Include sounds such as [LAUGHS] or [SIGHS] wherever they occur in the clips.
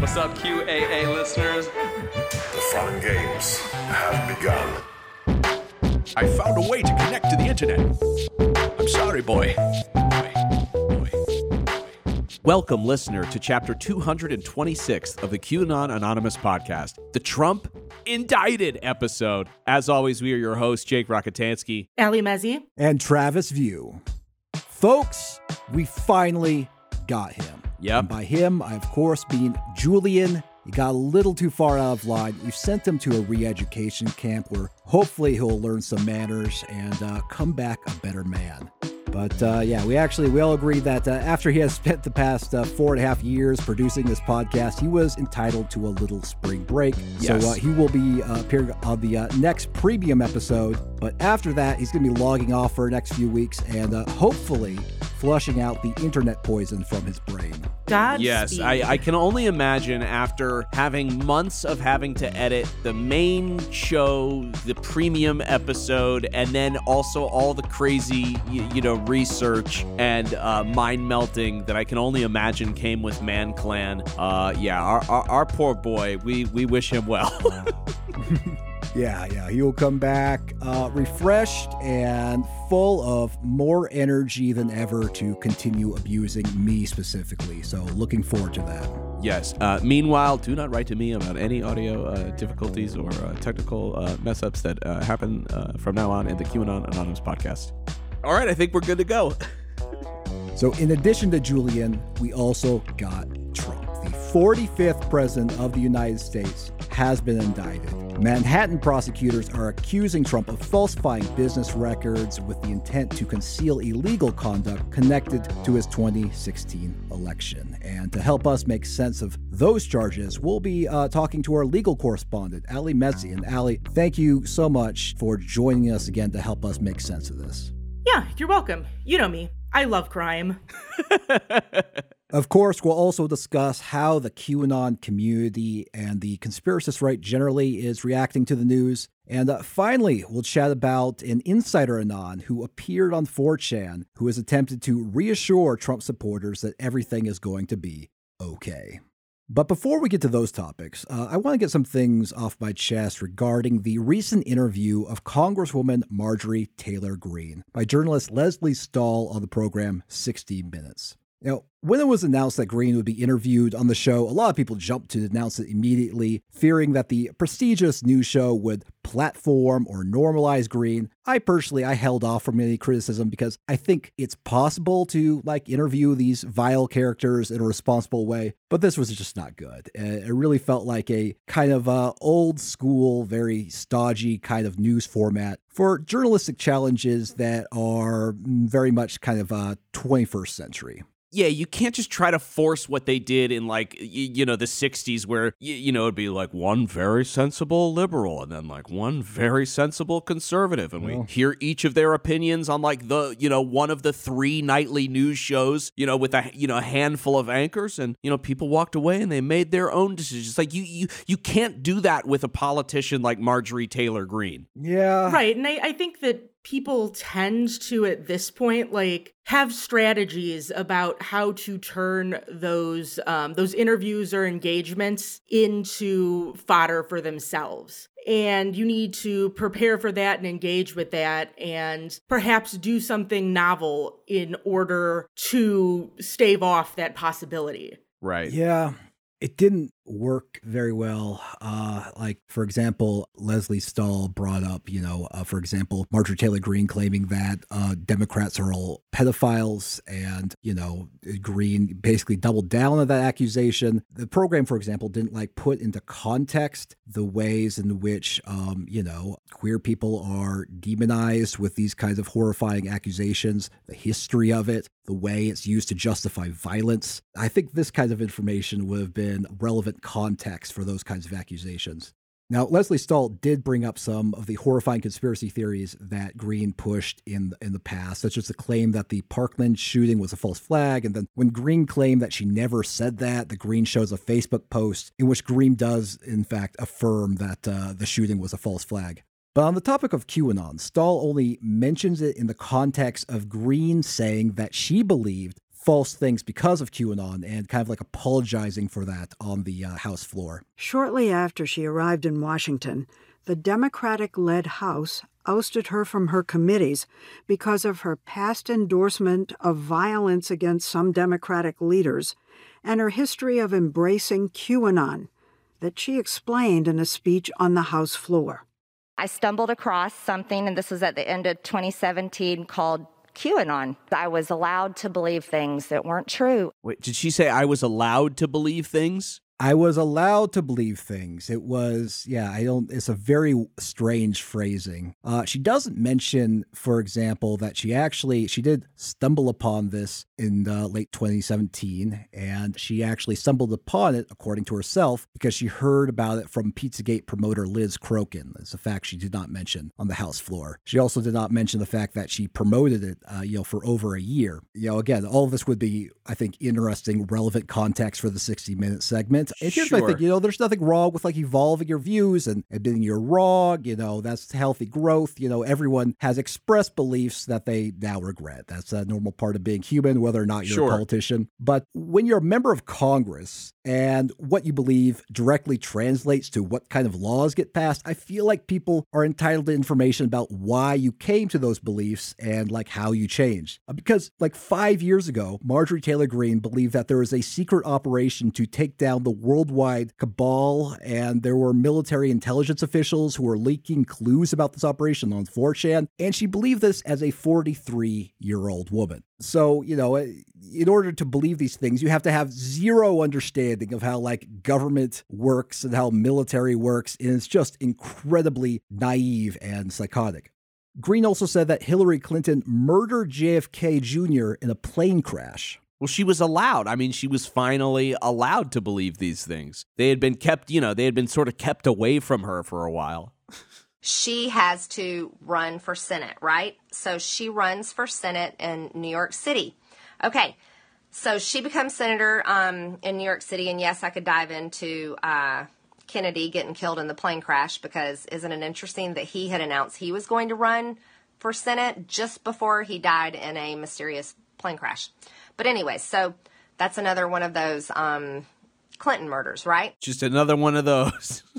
What's up, QAA listeners? The fun games have begun. I found a way to connect to the internet. I'm sorry, boy. Boy. Boy. Welcome, listener, to chapter 226 of the QAnon Anonymous podcast, the Trump Indicted episode. As always, we are your hosts, Jake Rockatansky. Allie Mezei. and Travis View. Folks, we finally got him. Yep. And by him, I of course mean Julian. He got a little too far out of line. You sent him to a re education camp where hopefully he'll learn some manners and uh, come back a better man. But uh, yeah, we actually we all agree that uh, after he has [LAUGHS] spent the past uh, four and a half years producing this podcast, he was entitled to a little spring break. Yes. So uh, he will be uh, appearing on the uh, next premium episode. But after that, he's going to be logging off for the next few weeks and uh, hopefully flushing out the internet poison from his brain. God. Yes, I, I can only imagine after having months of having to edit the main show, the premium episode, and then also all the crazy, you, you know, research and uh, mind melting that I can only imagine came with Manclan. Uh, yeah, our, our, our poor boy, we, we wish him well. [LAUGHS] [LAUGHS] Yeah, yeah, he will come back uh, refreshed and full of more energy than ever to continue abusing me specifically. So, looking forward to that. Yes. Uh, meanwhile, do not write to me about any audio uh, difficulties or uh, technical uh, mess ups that uh, happen uh, from now on in the QAnon Anonymous podcast. All right, I think we're good to go. [LAUGHS] So, in addition to Julian, we also got Trump. The 45th president of the United States has been indicted. Manhattan prosecutors are accusing Trump of falsifying business records with the intent to conceal illegal conduct connected to his 2016 election. And to help us make sense of those charges, we'll be uh, talking to our legal correspondent, Allie Mezei. And Ali, thank you so much for joining us again to help us make sense of this. Yeah, you're welcome. You know me. I love crime. [LAUGHS] Of course, we'll also discuss how the QAnon community and the conspiracist right generally is reacting to the news. And uh, finally, we'll chat about an insider Anon who appeared on 4chan who has attempted to reassure Trump supporters that everything is going to be okay. But before we get to those topics, uh, I want to get some things off my chest regarding the recent interview of Congresswoman Marjorie Taylor Greene by journalist Lesley Stahl on the program 60 Minutes. Now, when it was announced that Greene would be interviewed on the show, a lot of people jumped to announce it immediately, fearing that the prestigious news show would platform or normalize Greene. I personally, I held off from any criticism because I think it's possible to like interview these vile characters in a responsible way, but this was just not good. Uh, It really felt like a kind of uh, old school, very stodgy kind of news format for journalistic challenges that are mm, very much kind of uh, 21st century. Yeah, you can't just try to force what they did in like y- you know the '60s, where y- you know it'd be like one very sensible liberal and then like one very sensible conservative, and we hear each of their opinions on like the you know one of the three nightly news shows, you know, with a you know a handful of anchors, and you know people walked away and they made their own decisions. Like you you you can't do that with a politician like Marjorie Taylor Greene. Yeah. Right. And I, I think that people tend to, at this point, like have strategies about how to turn those um, those interviews or engagements into fodder for themselves. And you need to prepare for that and engage with that and perhaps do something novel in order to stave off that possibility. Right. Yeah. It didn't work very well. Uh, like, for example, Lesley Stahl brought up, you know, uh, for example, Marjorie Taylor Greene claiming that uh, Democrats are all pedophiles, and, you know, Greene basically doubled down on that accusation. The program, for example, didn't like put into context the ways in which, um, you know, queer people are demonized with these kinds of horrifying accusations, the history of it, the way it's used to justify violence. I think this kind of information would have been relevant context for those kinds of accusations. Now, Lesley Stahl did bring up some of the horrifying conspiracy theories that Greene pushed in in the past, such as the claim that the Parkland shooting was a false flag. And then when Greene claimed that she never said that, the Green shows a Facebook post in which Greene does, in fact, affirm that uh, the shooting was a false flag. But on the topic of QAnon, Stahl only mentions it in the context of Greene saying that she believed false things because of QAnon and kind of like apologizing for that on the uh, House floor. Shortly after she arrived in Washington, the Democratic led House ousted her from her committees because of her past endorsement of violence against some Democratic leaders and her history of embracing QAnon that she explained in a speech on the House floor. I stumbled across something, and this was at the end of 2017, called QAnon. I was allowed to believe things that weren't true. Wait, did she say I was allowed to believe things? I was allowed to believe things. It was, yeah, I don't, it's a very strange phrasing. Uh, she doesn't mention, for example, that she actually, she did stumble upon this in uh, late 2017, and she actually stumbled upon it, according to herself, because she heard about it from Pizzagate promoter Liz Crokin. It's a fact she did not mention on the House floor. She also did not mention the fact that she promoted it, uh, you know, for over a year. You know, again, all of this would be, I think, interesting, relevant context for the 60 minute segment. And here's Sure. my thing, you know, there's nothing wrong with like evolving your views and admitting you're wrong. You know, that's healthy growth. You know, everyone has expressed beliefs that they now regret. That's a normal part of being human, whether or not you're Sure. a politician. But when you're a member of Congress and what you believe directly translates to what kind of laws get passed, I feel like people are entitled to information about why you came to those beliefs and like how you changed. Uh, Because like five years ago, Marjorie Taylor Greene believed that there was a secret operation to take down the worldwide cabal, and there were military intelligence officials who were leaking clues about this operation on 4chan, and she believed this as a 43 year old woman. So, you know, eh, in order to believe these things, you have to have zero understanding of how like government works and how military works. And it's just incredibly naive and psychotic. Greene also said that Hillary Clinton murdered JFK Jr. in a plane crash. Well, she was allowed. I mean, she was finally allowed to believe these things. They had been kept, you know, they had been sort of kept away from her for a while. she has to run for Senate, right? So she runs for Senate in New York City. Okay, so she becomes senator um, in New York City, and yes, I could dive into uh, Kennedy getting killed in the plane crash because isn't it interesting that he had announced he was going to run for Senate just before he died in a mysterious plane crash? But anyway, so that's another one of those um, Clinton murders, right? Just another one of those. [LAUGHS]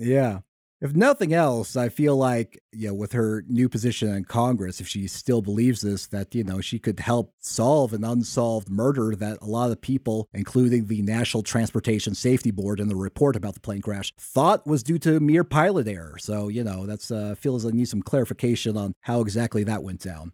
Yeah. If nothing else, I feel like, you know, with her new position in Congress, if she still believes this, that, you know, she could help solve an unsolved murder that a lot of people, including the National Transportation Safety Board and the report about the plane crash, thought was due to mere pilot error. So, you know, that's uh, feels like I need some clarification on how exactly that went down.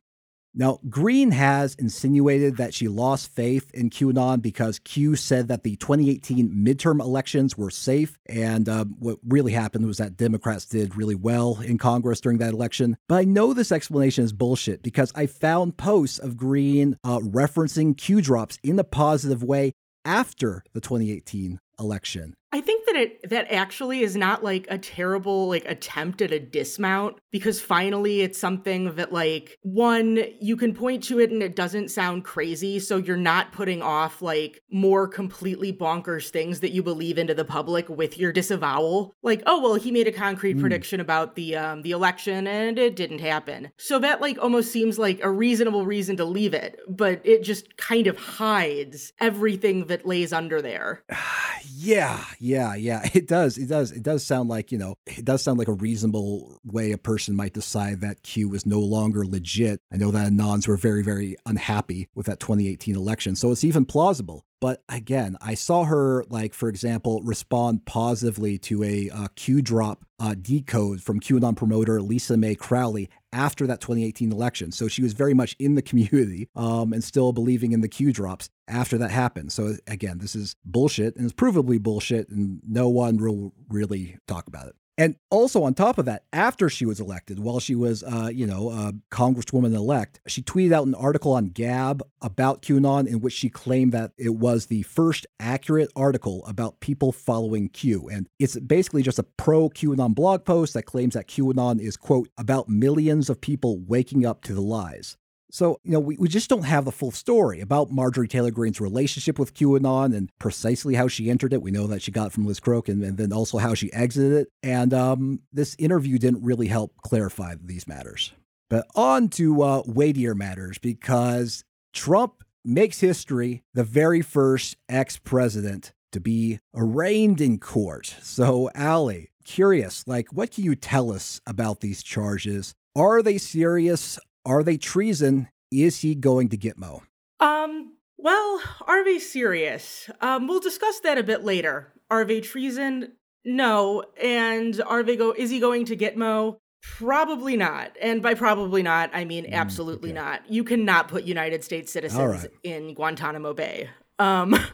Now, Greene has insinuated that she lost faith in QAnon because Q said that the 2018 midterm elections were safe. And um, what really happened was that Democrats did really well in Congress during that election. But I know this explanation is bullshit because I found posts of Greene uh, referencing Q drops in a positive way after the 2018 election. I think that it that actually is not like a terrible like attempt at a dismount because finally it's something that like one you can point to it and it doesn't sound crazy so you're not putting off like more completely bonkers things that you believe into the public with your disavowal like oh well he made a concrete Mm. prediction about the um the election and it didn't happen so that like almost seems like a reasonable reason to leave it but it just kind of hides everything that lays under there [SIGHS] [SIGHS] [SIGHS] Yeah, yeah, yeah. [LAUGHS] It does. It does. It does sound like, you know, it does sound like a reasonable way a person might decide that Q is no longer legit. I know that Anons were very, very unhappy with that 2018 election. So it's even plausible. But again, I saw her, like, for example, respond positively to a uh, Q drop uh, decode from QAnon promoter Lisa Mae Crowley after that 2018 election. So she was very much in the community um, and still believing in the Q drops after that happened. So again, this is bullshit and it's provably bullshit, and no one will really talk about it. And also on top of that, after she was elected, while she was, uh, you know, uh, Congresswoman elect, she tweeted out an article on Gab about QAnon in which she claimed that it was the first accurate article about people following Q. And it's basically just a pro QAnon blog post that claims that QAnon is, quote, about millions of people waking up to the lies. So, you know, we, we just don't have the full story about Marjorie Taylor Greene's relationship with QAnon and precisely how she entered it. We know that she got from Liz Crokin and then also how she exited it. And um, this interview didn't really help clarify these matters. But on to uh, weightier matters because Trump makes history the very first ex president to be arraigned in court. So, Allie, curious, like, what can you tell us about these charges? Are they serious? Are they treason? Is he going to Gitmo? Um, well, are they serious? Um, we'll discuss that a bit later. Are they treason? No. And are they go is he going to Gitmo? Probably not. And by probably not, I mean absolutely okay. not. You cannot put United States citizens right. in Guantanamo Bay. Um [LAUGHS]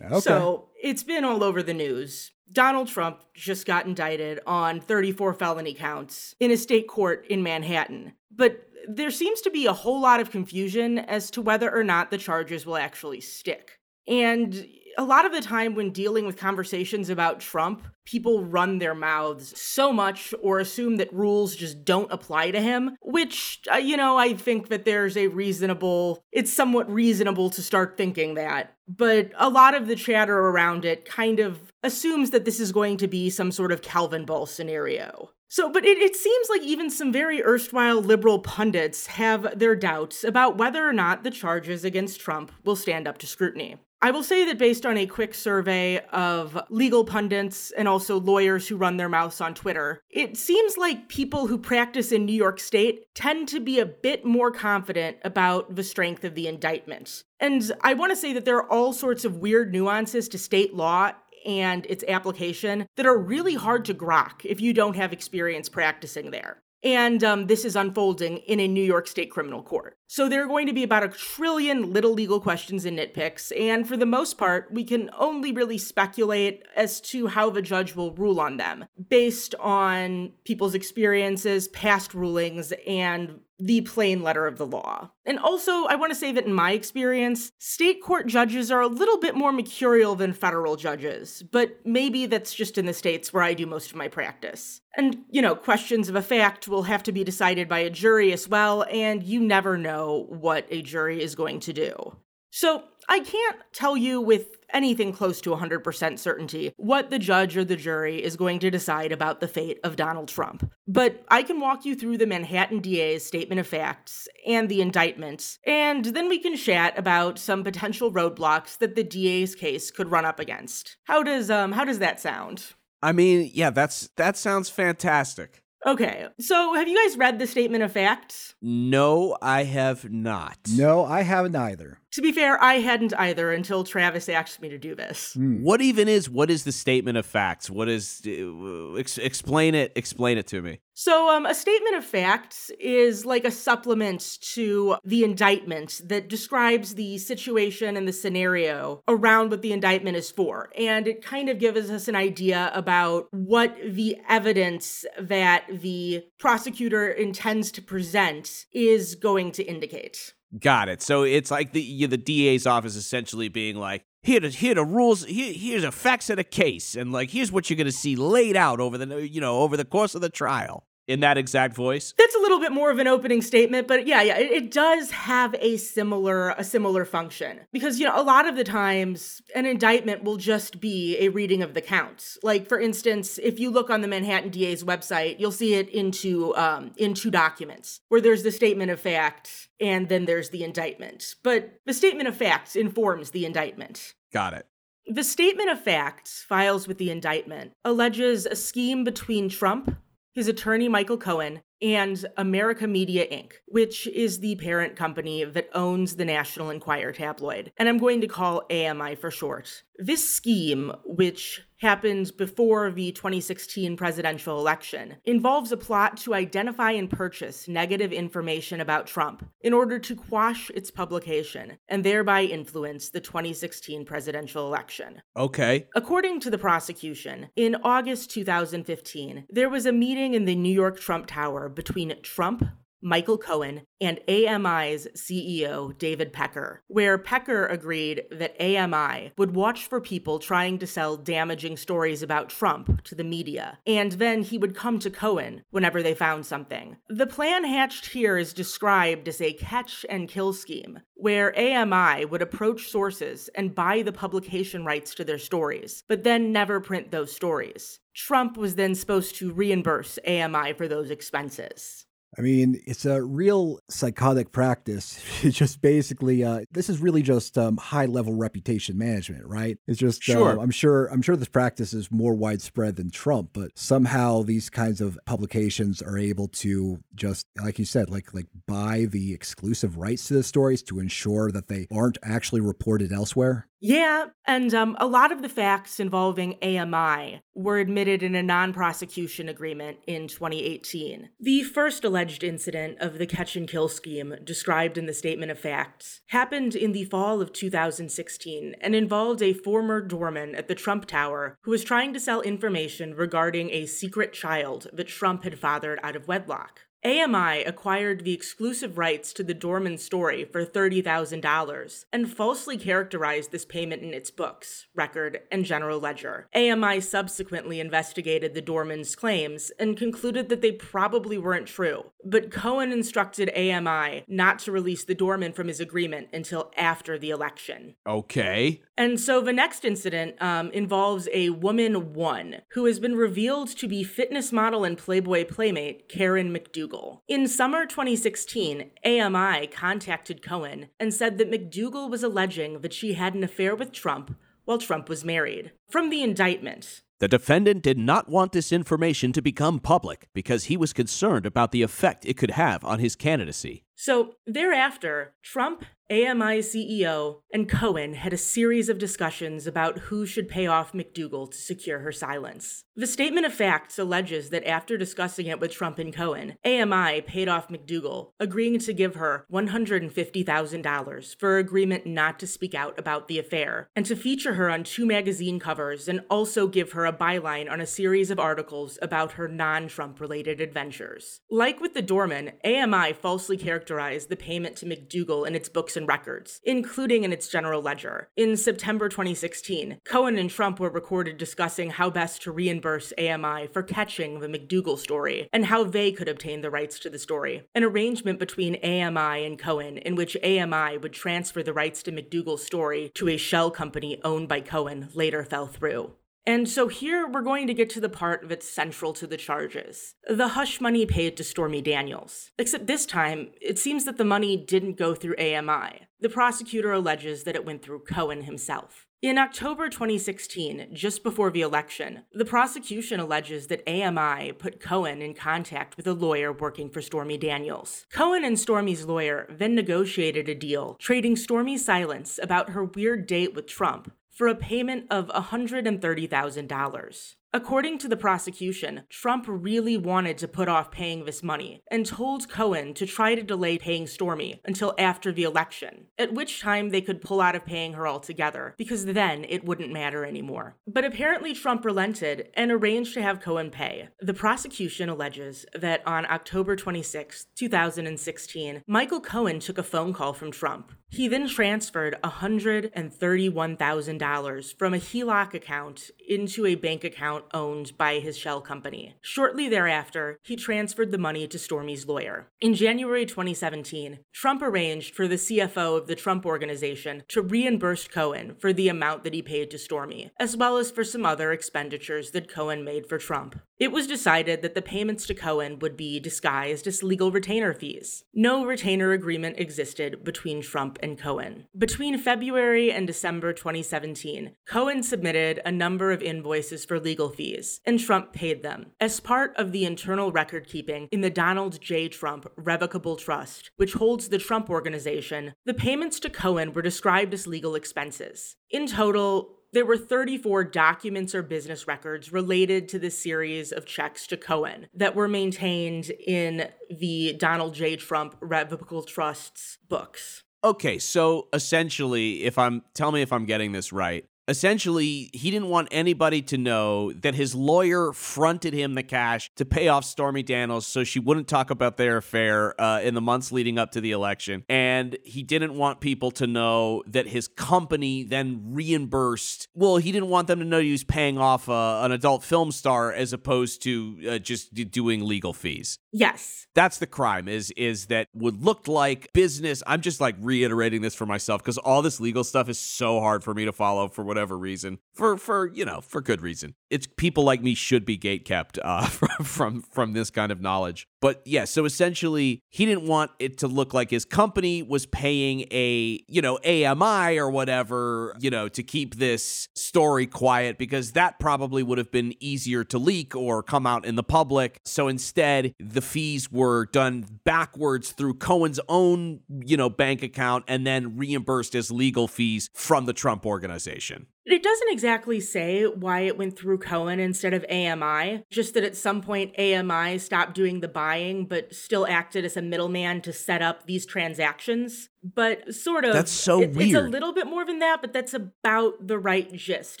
Okay. So it's been all over the news. Donald Trump just got indicted on 34 felony counts in a state court in Manhattan. But there seems to be a whole lot of confusion as to whether or not the charges will actually stick. And a lot of the time when dealing with conversations about Trump, people run their mouths so much or assume that rules just don't apply to him, which, uh, you know, I think that there's a reasonable, it's somewhat reasonable to start thinking that. But a lot of the chatter around it kind of assumes that this is going to be some sort of Calvinball scenario. So, but it, it seems like even some very erstwhile liberal pundits have their doubts about whether or not the charges against Trump will stand up to scrutiny. I will say that based on a quick survey of legal pundits and also lawyers who run their mouths on Twitter, it seems like people who practice in New York State tend to be a bit more confident about the strength of the indictment. And I want to say that there are all sorts of weird nuances to state law and its application that are really hard to grok if you don't have experience practicing there. And um, this is unfolding in a New York State criminal court. So there are going to be about a trillion little legal questions and nitpicks, and for the most part, we can only really speculate as to how the judge will rule on them based on people's experiences, past rulings, and the plain letter of the law. And also, I want to say that in my experience, state court judges are a little bit more mercurial than federal judges, but maybe that's just in the states where I do most of my practice. And, you know, questions of a fact will have to be decided by a jury as well, and you never know what a jury is going to do. So, I can't tell you with anything close to 100% certainty what the judge or the jury is going to decide about the fate of Donald Trump. But I can walk you through the Manhattan DA's statement of facts and the indictments, and then we can chat about some potential roadblocks that the DA's case could run up against. How does um how does that sound? I mean, yeah, that's that sounds fantastic. Okay, so have you guys read the statement of facts? No, I have not. No, I haven't either. To be fair, I hadn't either until Travis asked me to do this. What even is what is the statement of facts? What is uh, ex- explain it explain it to me. So, um, a statement of facts is like a supplement to the indictment that describes the situation and the scenario around what the indictment is for. And it kind of gives us an idea about what the evidence that the prosecutor intends to present is going to indicate. Got it. So it's like the you, the DA's office essentially being like, here to here the rules. Here here's a facts of the case, and like here's what you're gonna see laid out over the you know over the course of the trial in that exact voice. That's a little bit more of an opening statement, but yeah, yeah, it, it does have a similar a similar function because you know a lot of the times an indictment will just be a reading of the counts. Like for instance, if you look on the Manhattan DA's website, you'll see it into um, in two documents where there's the statement of fact and then there's the indictment. But the statement of facts informs the indictment. Got it. The statement of facts files with the indictment alleges a scheme between Trump, his attorney Michael Cohen, and American Media Inc., which is the parent company that owns the National Enquirer tabloid. And I'm going to call AMI for short. This scheme, which happened before the 2016 presidential election, involves a plot to identify and purchase negative information about Trump in order to quash its publication and thereby influence the 2016 presidential election. Okay. According to the prosecution, in August 2015, there was a meeting in the New York Trump Tower between Trump, Michael Cohen, and AMI's CEO, David Pecker, where Pecker agreed that AMI would watch for people trying to sell damaging stories about Trump to the media, and then he would come to Cohen whenever they found something. The plan hatched here is described as a catch and kill scheme, where AMI would approach sources and buy the publication rights to their stories, but then never print those stories. Trump was then supposed to reimburse AMI for those expenses. I mean, it's a real psychotic practice. [LAUGHS] It's just basically, uh, this is really just um, high level reputation management, right? It's just, Sure. uh, I'm sure, I'm sure this practice is more widespread than Trump, but somehow these kinds of publications are able to just, like you said, like like buy the exclusive rights to the stories to ensure that they aren't actually reported elsewhere. Yeah, and um, a lot of the facts involving AMI were admitted in a non prosecution agreement in 2018. The first alleged incident of the catch and kill scheme described in the Statement of Facts happened in the fall of 2016 and involved a former doorman at the Trump Tower who was trying to sell information regarding a secret child that Trump had fathered out of wedlock. AMI acquired the exclusive rights to the Dorman story for $30,000 and falsely characterized this payment in its books, record, and general ledger. AMI subsequently investigated the Dorman's claims and concluded that they probably weren't true, but Cohen instructed AMI not to release the Dorman from his agreement until after the election. Okay. And so the next incident um, involves a woman one who has been revealed to be fitness model and Playboy playmate Karen McDougal. In summer 2016, AMI contacted Cohen and said that McDougal was alleging that she had an affair with Trump while Trump was married. From the indictment, The defendant did not want this information to become public because he was concerned about the effect it could have on his candidacy. So thereafter, Trump, AMI CEO, and Cohen had a series of discussions about who should pay off McDougal to secure her silence. The statement of facts alleges that after discussing it with Trump and Cohen, AMI paid off McDougal, agreeing to give her $150,000 for agreement not to speak out about the affair, and to feature her on two magazine covers and also give her a byline on a series of articles about her non Trump related adventures. Like with the Dorman, AMI falsely characterized the payment to McDougal in its books and records, including in its general ledger. In September 2016, Cohen and Trump were recorded discussing how best to reimburse AMI for catching the McDougal story and how they could obtain the rights to the story. An arrangement between AMI and Cohen in which AMI would transfer the rights to McDougal's story to a shell company owned by Cohen later fell through. And so here we're going to get to the part that's central to the charges the hush money paid to Stormy Daniels. Except this time, it seems that the money didn't go through AMI. The prosecutor alleges that it went through Cohen himself. In October 2016, just before the election, the prosecution alleges that AMI put Cohen in contact with a lawyer working for Stormy Daniels. Cohen and Stormy's lawyer then negotiated a deal, trading Stormy's silence about her weird date with Trump for a payment of $130,000. According to the prosecution, Trump really wanted to put off paying this money and told Cohen to try to delay paying Stormy until after the election, at which time they could pull out of paying her altogether, because then it wouldn't matter anymore. But apparently, Trump relented and arranged to have Cohen pay. The prosecution alleges that on October 26, 2016, Michael Cohen took a phone call from Trump. He then transferred $131,000 from a HELOC account into a bank account owned by his shell company. Shortly thereafter, he transferred the money to Stormy's lawyer. In January 2017, Trump arranged for the CFO of the Trump organization to reimburse Cohen for the amount that he paid to Stormy, as well as for some other expenditures that Cohen made for Trump. It was decided that the payments to Cohen would be disguised as legal retainer fees. No retainer agreement existed between Trump and Cohen. Between February and December 2017, Cohen submitted a number of invoices for legal fees, and Trump paid them as part of the internal record keeping in the Donald J. Trump Revocable Trust, which holds the Trump organization. The payments to Cohen were described as legal expenses. In total, there were 34 documents or business records related to this series of checks to Cohen that were maintained in the Donald J. Trump Revocable Trust's books. Okay, so essentially, if I'm tell me if I'm getting this right. Essentially, he didn't want anybody to know that his lawyer fronted him the cash to pay off Stormy Daniels so she wouldn't talk about their affair uh, in the months leading up to the election. And he didn't want people to know that his company then reimbursed. Well, he didn't want them to know he was paying off uh, an adult film star as opposed to uh, just doing legal fees. Yes. That's the crime is is that would look like business. I'm just like reiterating this for myself because all this legal stuff is so hard for me to follow for whatever reason. For for you know for good reason. It's people like me should be gate kept uh, [LAUGHS] from from from this kind of knowledge. But yeah, so essentially he didn't want it to look like his company was paying a you know AMI or whatever you know to keep this story quiet because that probably would have been easier to leak or come out in the public. So instead, the fees were done backwards through Cohen's own you know bank account and then reimbursed as legal fees from the Trump organization. It doesn't exactly say why it went through Cohen instead of AMI, just that at some point AMI stopped doing the buying but still acted as a middleman to set up these transactions. But sort of That's so it- It's a little bit more than that, but that's about the right gist.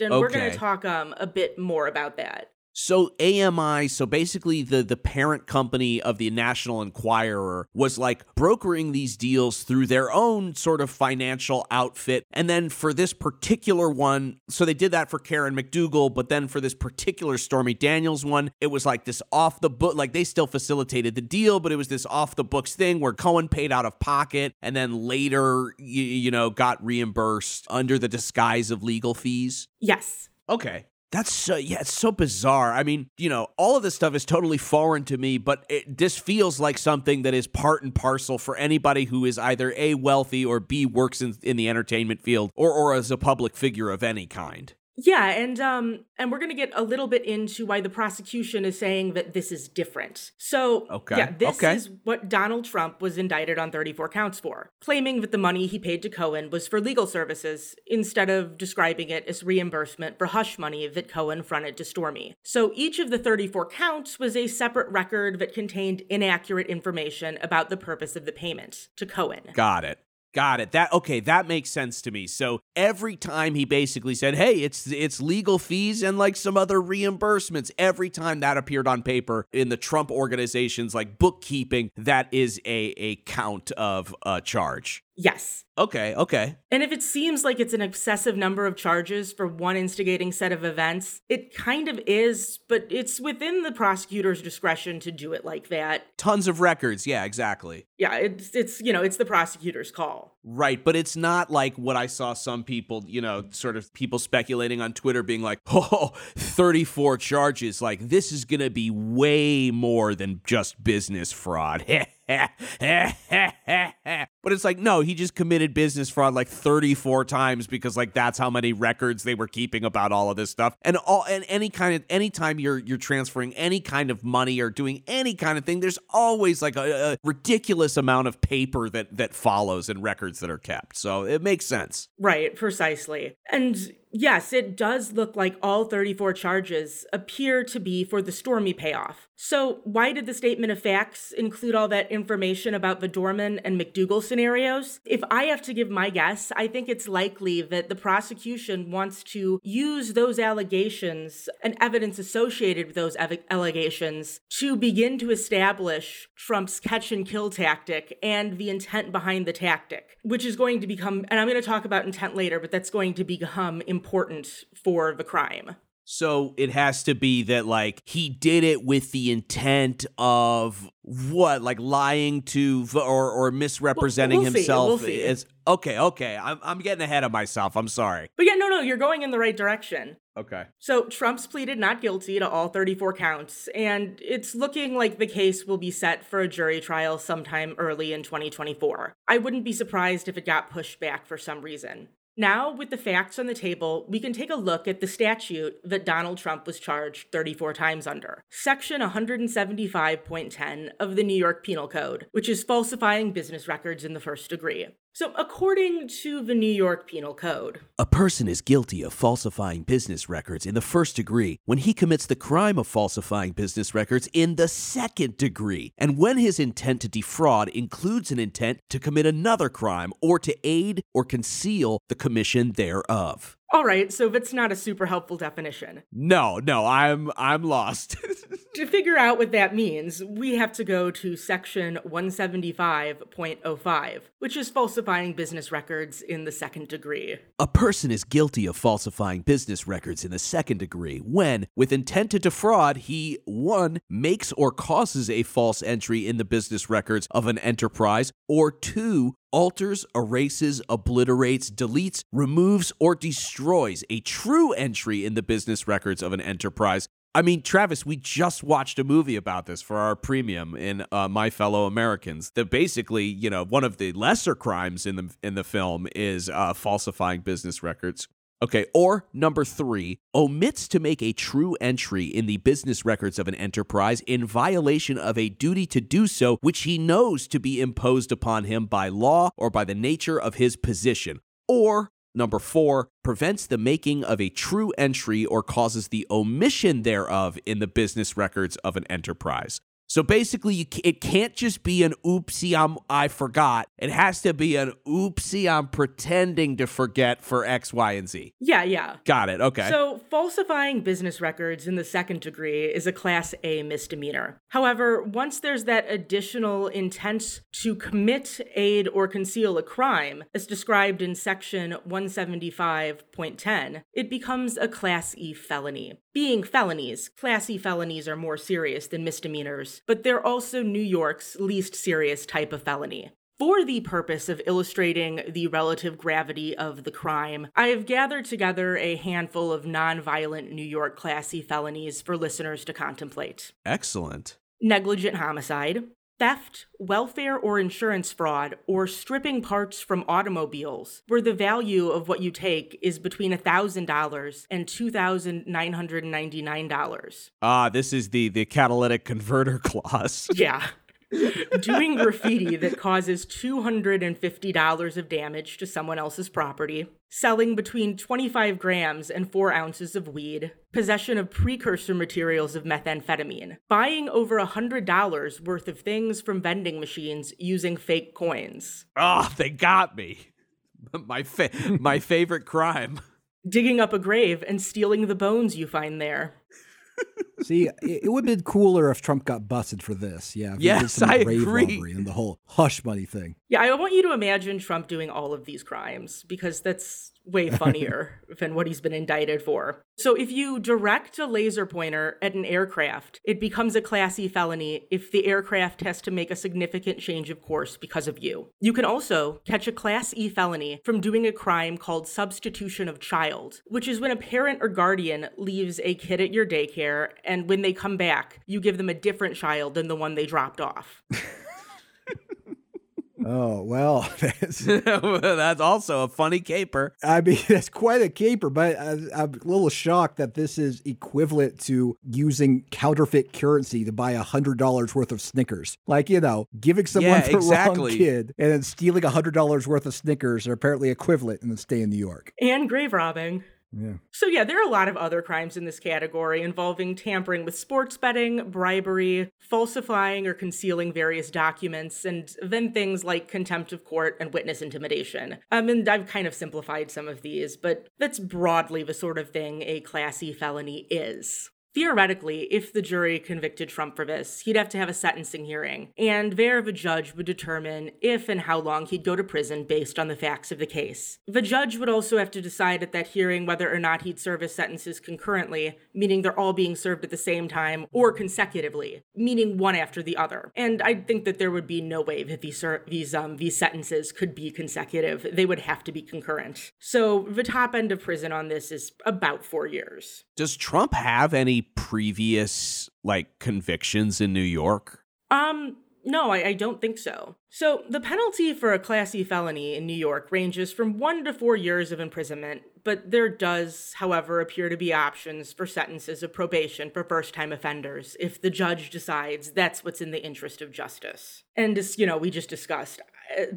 And we're going to talk um a bit more about that. So AMI, so basically the the parent company of the National Enquirer was like brokering these deals through their own sort of financial outfit. And then for this particular one, so they did that for Karen McDougal, but then for this particular Stormy Daniels one, it was like this off the book like they still facilitated the deal, but it was this off the books thing where Cohen paid out of pocket and then later you, you know got reimbursed under the disguise of legal fees. Yes. Okay. That's so yeah, it's so bizarre. I mean, you know, all of this stuff is totally foreign to me, but it, this feels like something that is part and parcel for anybody who is either a wealthy or b works in, in the entertainment field or or as a public figure of any kind. Yeah, and um and we're going to get a little bit into why the prosecution is saying that this is different. So, Okay, yeah, this okay. is what Donald Trump was indicted on 34 counts for, claiming that the money he paid to Cohen was for legal services instead of describing it as reimbursement for hush money that Cohen fronted to Stormy. So, each of the 34 counts was a separate record that contained inaccurate information about the purpose of the payment to Cohen. Got it. Got it. That okay, that makes sense to me. So every time he basically said, "Hey, it's it's legal fees and like some other reimbursements." Every time that appeared on paper in the Trump organization's like bookkeeping, that is a a count of a charge. Yes. Okay, okay. And if it seems like it's an excessive number of charges for one instigating set of events, it kind of is, but it's within the prosecutor's discretion to do it like that. Tons of records. Yeah, exactly. Yeah, it's it's you know, it's the prosecutor's call. Right, but it's not like what I saw some people, you know, sort of people speculating on Twitter being like, [LAUGHS] oh, 34 charges. Like, this is going to be way more than just business fraud. [LAUGHS] but it's like, no, he just committed business fraud like 34 times because like that's how many records they were keeping about all of this stuff. And all and any kind of anytime you're you're transferring any kind of money or doing any kind of thing, there's always like a, a ridiculous amount of paper that that follows and records that are kept. So it makes sense. Right, precisely. And yes, it does look like all 34 charges appear to be for the Stormy payoff. So, why did the statement of facts include all that information about the Dorman and McDougal scenarios? If I have to give my guess, I think it's likely that the prosecution wants to use those allegations and evidence associated with those ev- allegations to begin to establish Trump's catch and kill tactic and the intent behind the tactic, which is going to become, and I'm going to talk about intent later, but that's going to become important for the crime. So it has to be that like he did it with the intent of what, like lying to v- or or misrepresenting we'll see, himself we'll see. as okay, okay. I'm I'm getting ahead of myself. I'm sorry. But yeah, no, no, you're going in the right direction. Okay. So Trump's pleaded not guilty to all 34 counts, and it's looking like the case will be set for a jury trial sometime early in 2024. I wouldn't be surprised if it got pushed back for some reason. Now, with the facts on the table, we can take a look at the statute that Donald Trump was charged 34 times under. Section 175.10 of the New York Penal Code, which is falsifying business records in the first degree. So, according to the New York Penal Code, A person is guilty of falsifying business records in the first degree when he commits the crime of falsifying business records in the second degree, and when his intent to defraud includes an intent to commit another crime or to aid or conceal the commission thereof. All right, so that's not a super helpful definition. No, no, I'm I'm lost. [LAUGHS] To figure out what that means, we have to go to section 175.05, which is falsifying business records in the second degree. A person is guilty of falsifying business records in the second degree when, with intent to defraud, he 1. makes or causes a false entry in the business records of an enterprise, or 2. Alters, erases, obliterates, deletes, removes, or destroys a true entry in the business records of an enterprise. I mean, Travis, we just watched a movie about this for our premium in uh, My Fellow Americans. That basically, you know, one of the lesser crimes in the in the film is uh, falsifying business records. Okay, or number three, omits to make a true entry in the business records of an enterprise in violation of a duty to do so, which he knows to be imposed upon him by law or by the nature of his position. Or Number four, prevents the making of a true entry or causes the omission thereof in the business records of an enterprise. So basically, you, it can't just be an oopsie, I'm, I forgot. It has to be an oopsie, I'm pretending to forget for X, Y, and Z. Yeah, yeah. Got it. Okay. So, falsifying business records in the second degree is a Class A misdemeanor. However, once there's that additional intent to commit, aid, or conceal a crime, as described in Section 175.10, it becomes a Class E felony. Being felonies, Class E felonies are more serious than misdemeanors, but they're also New York's least serious type of felony. For the purpose of illustrating the relative gravity of the crime, I have gathered together a handful of nonviolent New York Class E felonies for listeners to contemplate. Excellent. Negligent homicide, theft, welfare or insurance fraud, or stripping parts from automobiles, where the value of what you take is between $1,000 and $2,999. Ah, this is the the catalytic converter [LAUGHS] clause. Yeah. Doing graffiti that causes $250 of damage to someone else's property, selling between 25 grams and 4 ounces of weed, possession of precursor materials of methamphetamine, buying over $100 worth of things from vending machines using fake coins. Ah, they got me. My fa- my [LAUGHS] favorite crime. Digging up a grave and stealing the bones you find there. [LAUGHS] See, it, it would have been cooler if Trump got busted for this. Yeah. if he did Yes, some I grave agree. robbery and the whole hush money thing. Yeah, I want you to imagine Trump doing all of these crimes because that's way [LAUGHS] funnier than what he's been indicted for. So if you direct a laser pointer at an aircraft, it becomes a Class E felony if the aircraft has to make a significant change of course because of you. You can also catch a Class E felony from doing a crime called substitution of child, which is when a parent or guardian leaves a kid at your daycare and when they come back, you give them a different child than the one they dropped off. [LAUGHS] Oh, well, [LAUGHS] that's, [LAUGHS] That's also a funny caper. I mean, that's quite a caper, but I, I'm a little shocked that this is equivalent to using counterfeit currency to buy a $100 worth of Snickers. Like, you know, giving someone Yeah, the wrong kid and then stealing a $100 worth of Snickers are apparently equivalent in the state of New York. And grave robbing. Yeah. So, yeah, there are a lot of other crimes in this category involving tampering with sports betting, bribery, falsifying or concealing various documents, and then things like contempt of court and witness intimidation. Um, and I've kind of simplified some of these, but that's broadly the sort of thing a Class E felony is. Theoretically, if the jury convicted Trump for this, he'd have to have a sentencing hearing, and there the judge would determine if and how long he'd go to prison based on the facts of the case. The judge would also have to decide at that hearing whether or not he'd serve his sentences concurrently, meaning they're all being served at the same time, or consecutively, meaning one after the other. And I think that there would be no way that these these um these sentences could be consecutive. They would have to be concurrent. So the top end of prison on this is about four years. Does Trump have any previous like convictions in New York? Um, no, I, I don't think so. So, the penalty for a Class E felony in New York ranges from one to four years of imprisonment, but there does, however, appear to be options for sentences of probation for first time offenders if the judge decides that's what's in the interest of justice. And as you know, we just discussed,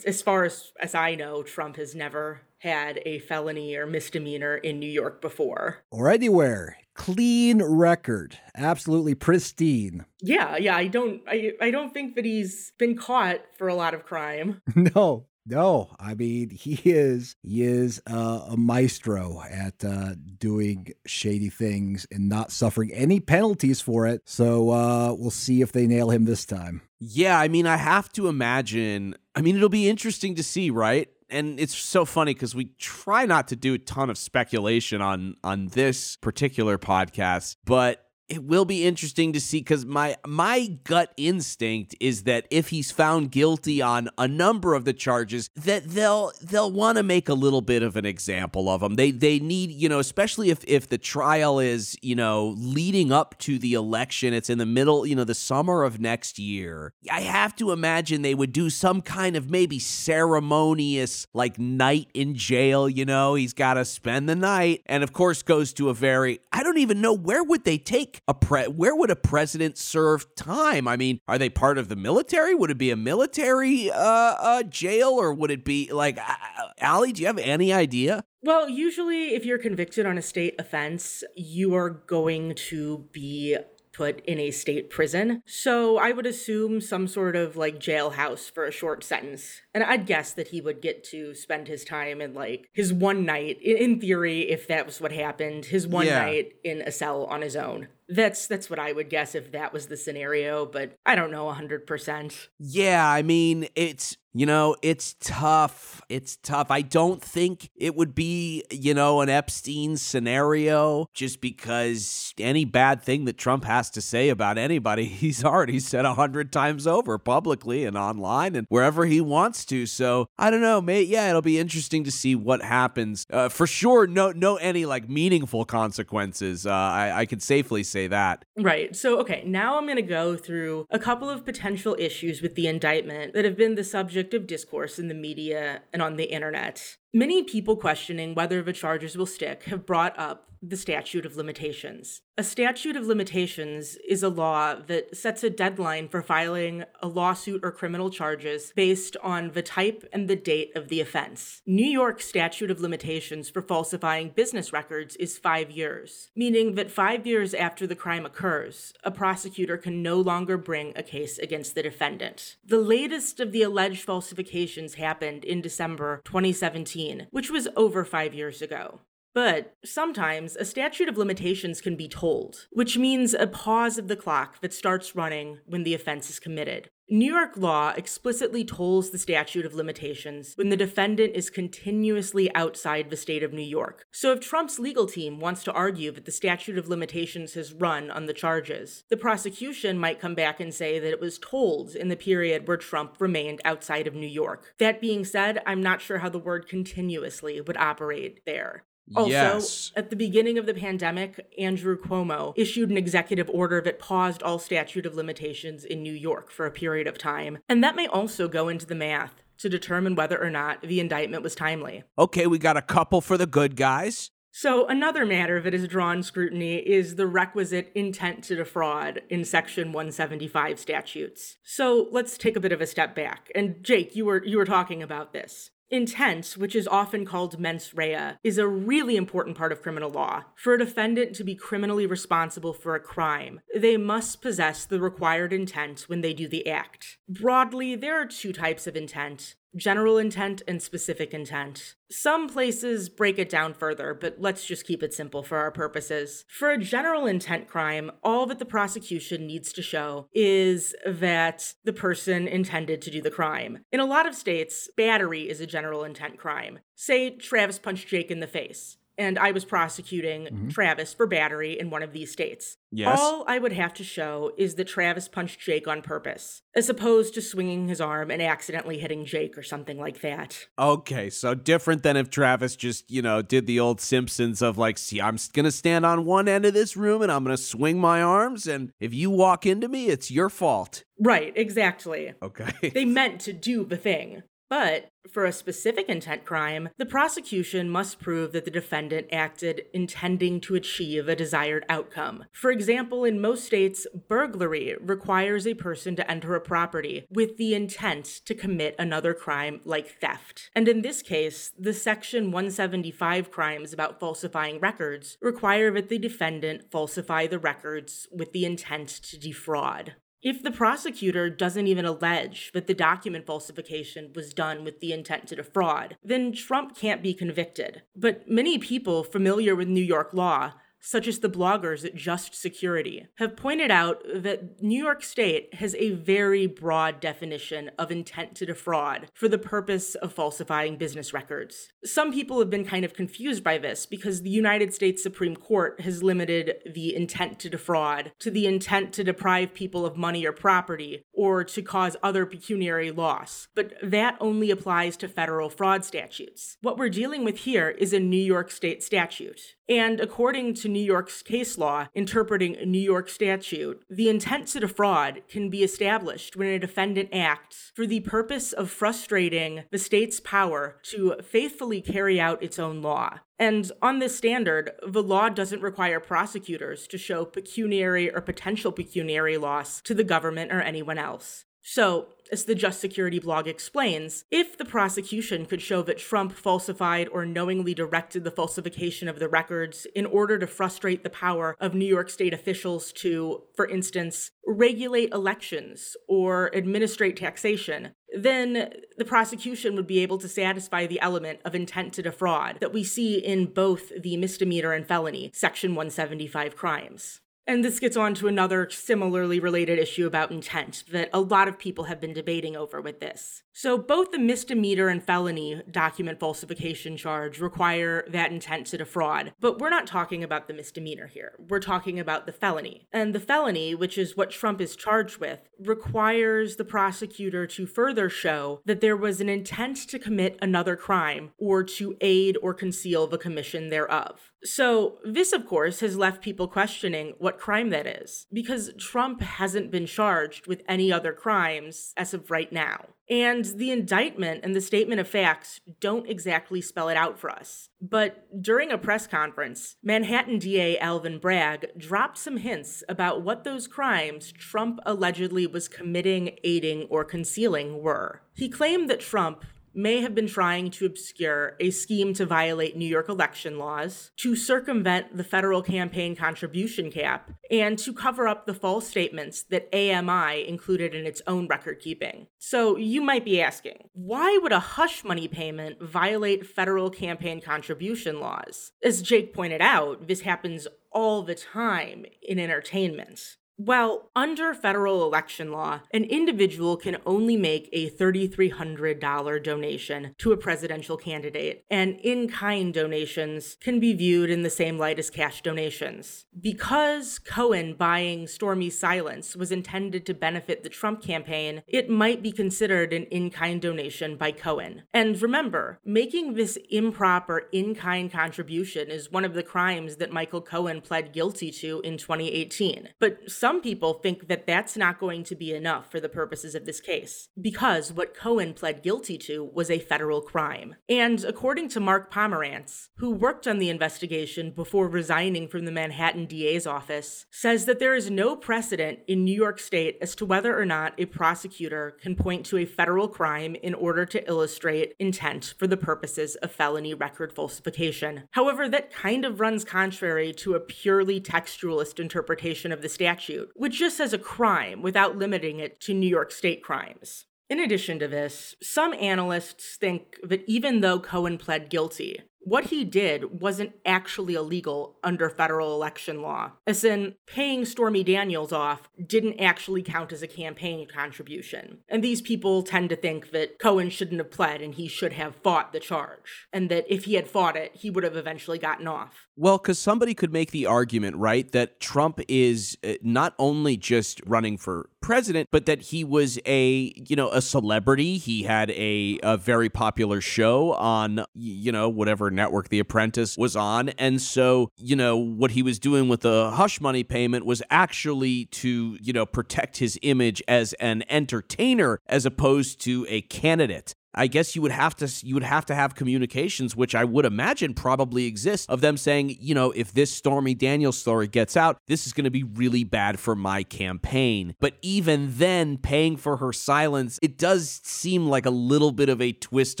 as far as, as I know, Trump has never had a felony or misdemeanor in New York before. Or anywhere. Clean record. Absolutely pristine. Yeah, yeah, I don't I, I don't think that he's been caught for a lot of crime. [LAUGHS] No, no. I mean, he is he is uh, a maestro at uh, doing shady things and not suffering any penalties for it. So uh, we'll see if they nail him this time. Yeah, I mean, I have to imagine. I mean, it'll be interesting to see, right? And it's so funny because we try not to do a ton of speculation on on this particular podcast, but it will be interesting to see because my my gut instinct is that if he's found guilty on a number of the charges, that they'll they'll want to make a little bit of an example of him. They they need you know especially if if the trial is you know leading up to the election, it's in the middle you know the summer of next year. I have to imagine they would do some kind of maybe ceremonious like night in jail. You know he's got to spend the night, and of course goes to a very I don't even know where would they take a pre where would a president serve time? I mean, are they part of the military? Would it be a military uh, uh jail or would it be like uh, Allie, do you have any idea? Well, usually if you're convicted on a state offense, you are going to be put in a state prison. So I would assume some sort of like jailhouse for a short sentence. And I'd guess that he would get to spend his time in like his one night, in theory, if that was what happened, his one Yeah. night in a cell on his own. That's that's what I would guess if that was the scenario, but I don't know 100%. Yeah, I mean, it's you know, it's tough. It's tough. I don't think it would be, you know, an Epstein scenario just because any bad thing that Trump has to say about anybody, [LAUGHS] he's already said a hundred times over publicly and online and wherever he wants to. So I don't know, mate. Yeah, it'll be interesting to see what happens. Uh, for sure, no, no, any like meaningful consequences. Uh, I, I can safely say that. Right. So, okay, now I'm going to go through a couple of potential issues with the indictment that have been the subject of discourse in the media and on the internet. Many people questioning whether the charges will stick have brought up the statute of limitations. A statute of limitations is a law that sets a deadline for filing a lawsuit or criminal charges based on the type and the date of the offense. New York's statute of limitations for falsifying business records is five years, meaning that five years after the crime occurs, a prosecutor can no longer bring a case against the defendant. The latest of the alleged falsifications happened in December 2017, which was over five years ago. But sometimes a statute of limitations can be tolled, which means a pause of the clock that starts running when the offense is committed. New York law explicitly tolls the statute of limitations when the defendant is continuously outside the state of New York. So if Trump's legal team wants to argue that the statute of limitations has run on the charges, the prosecution might come back and say that it was tolled in the period where Trump remained outside of New York. That being said, I'm not sure how the word continuously would operate there. Also, Yes. at the beginning of the pandemic, Andrew Cuomo issued an executive order that paused all statute of limitations in New York for a period of time. And that may also go into the math to determine whether or not the indictment was timely. Okay, we got a couple for the good guys. So, another matter that has drawn scrutiny is the requisite intent to defraud in Section 175 statutes. So, let's take a bit of a step back. And Jake, you were you were talking about this. Intent, which is often called mens rea, is a really important part of criminal law. For a defendant to be criminally responsible for a crime, they must possess the required intent when they do the act. Broadly, there are two types of intent general intent and specific intent. Some places break it down further, but let's just keep it simple for our purposes. For a general intent crime, all that the prosecution needs to show is that the person intended to do the crime. In a lot of states, battery is a general intent crime. Say Travis punched Jake in the face. And I was prosecuting mm-hmm. Travis for battery in one of these states. Yes. All I would have to show is that Travis punched Jake on purpose, as opposed to swinging his arm and accidentally hitting Jake or something like that. Okay, so different than if Travis just, you know, did the old Simpsons of like, see, I'm going to stand on one end of this room and I'm going to swing my arms. And if you walk into me, it's your fault. Right, exactly. Okay. They [LAUGHS] meant to do the thing. But for a specific intent crime, the prosecution must prove that the defendant acted intending to achieve a desired outcome. For example, in most states, burglary requires a person to enter a property with the intent to commit another crime like theft. And in this case, the Section 175 crimes about falsifying records require that the defendant falsify the records with the intent to defraud. If the prosecutor doesn't even allege that the document falsification was done with the intent to defraud, then Trump can't be convicted. But many people familiar with New York law such as the bloggers at Just Security, have pointed out that New York State has a very broad definition of intent to defraud for the purpose of falsifying business records. Some people have been kind of confused by this because the United States Supreme Court has limited the intent to defraud to the intent to deprive people of money or property or to cause other pecuniary loss, but that only applies to federal fraud statutes. What we're dealing with here is a New York State statute. And according to New York's case law interpreting a New York statute, the intent to defraud can be established when a defendant acts for the purpose of frustrating the state's power to faithfully carry out its own law. And on this standard, the law doesn't require prosecutors to show pecuniary or potential pecuniary loss to the government or anyone else. So, as the Just Security blog explains, if the prosecution could show that Trump falsified or knowingly directed the falsification of the records in order to frustrate the power of New York State officials to, for instance, regulate elections or administrate taxation, then the prosecution would be able to satisfy the element of intent to defraud that we see in both the misdemeanor and felony Section 175 crimes. And this gets on to another similarly related issue about intent that a lot of people have been debating over with this. So, both the misdemeanor and felony document falsification charge require that intent to defraud, but we're not talking about the misdemeanor here. We're talking about the felony. And the felony, which is what Trump is charged with, requires the prosecutor to further show that there was an intent to commit another crime or to aid or conceal the commission thereof. So, this, of course, has left people questioning what crime that is, because Trump hasn't been charged with any other crimes as of right now. And the indictment and the statement of facts don't exactly spell it out for us. But during a press conference, Manhattan DA Alvin Bragg dropped some hints about what those crimes Trump allegedly was committing, aiding, or concealing were. He claimed that Trump may have been trying to obscure a scheme to violate New York election laws, to circumvent the federal campaign contribution cap, and to cover up the false statements that AMI included in its own record keeping. So you might be asking, why would a hush money payment violate federal campaign contribution laws? As Jake pointed out, this happens all the time in entertainment. Well, under federal election law, an individual can only make a $3,300 donation to a presidential candidate, and in kind donations can be viewed in the same light as cash donations. Because Cohen buying Stormy silence was intended to benefit the Trump campaign, it might be considered an in kind donation by Cohen. And remember, making this improper in kind contribution is one of the crimes that Michael Cohen pled guilty to in 2018. But some people think that that's not going to be enough for the purposes of this case, because what Cohen pled guilty to was a federal crime. And according to Mark Pomerantz, who worked on the investigation before resigning from the Manhattan DA's office, says that there is no precedent in New York State as to whether or not a prosecutor can point to a federal crime in order to illustrate intent for the purposes of felony record falsification. However, that kind of runs contrary to a purely textualist interpretation of the statute which just says a crime without limiting it to New York State crimes. In addition to this, some analysts think that even though Cohen pled guilty, what he did wasn't actually illegal under federal election law. As in, paying Stormy Daniels off didn't actually count as a campaign contribution. And these people tend to think that Cohen shouldn't have pled and he should have fought the charge. And that if he had fought it, he would have eventually gotten off. Well, because somebody could make the argument, right, that Trump is uh, not only just running for president, but that he was a, you know, a celebrity. He had a, a very popular show on, you know, whatever network The Apprentice was on. And so, you know, what he was doing with the hush money payment was actually to, you know, protect his image as an entertainer as opposed to a candidate. I guess you would have to you would have to have communications, which I would imagine probably exist, of them saying, you know, if this Stormy Daniels story gets out, this is going to be really bad for my campaign. But even then, paying for her silence, it does seem like a little bit of a twist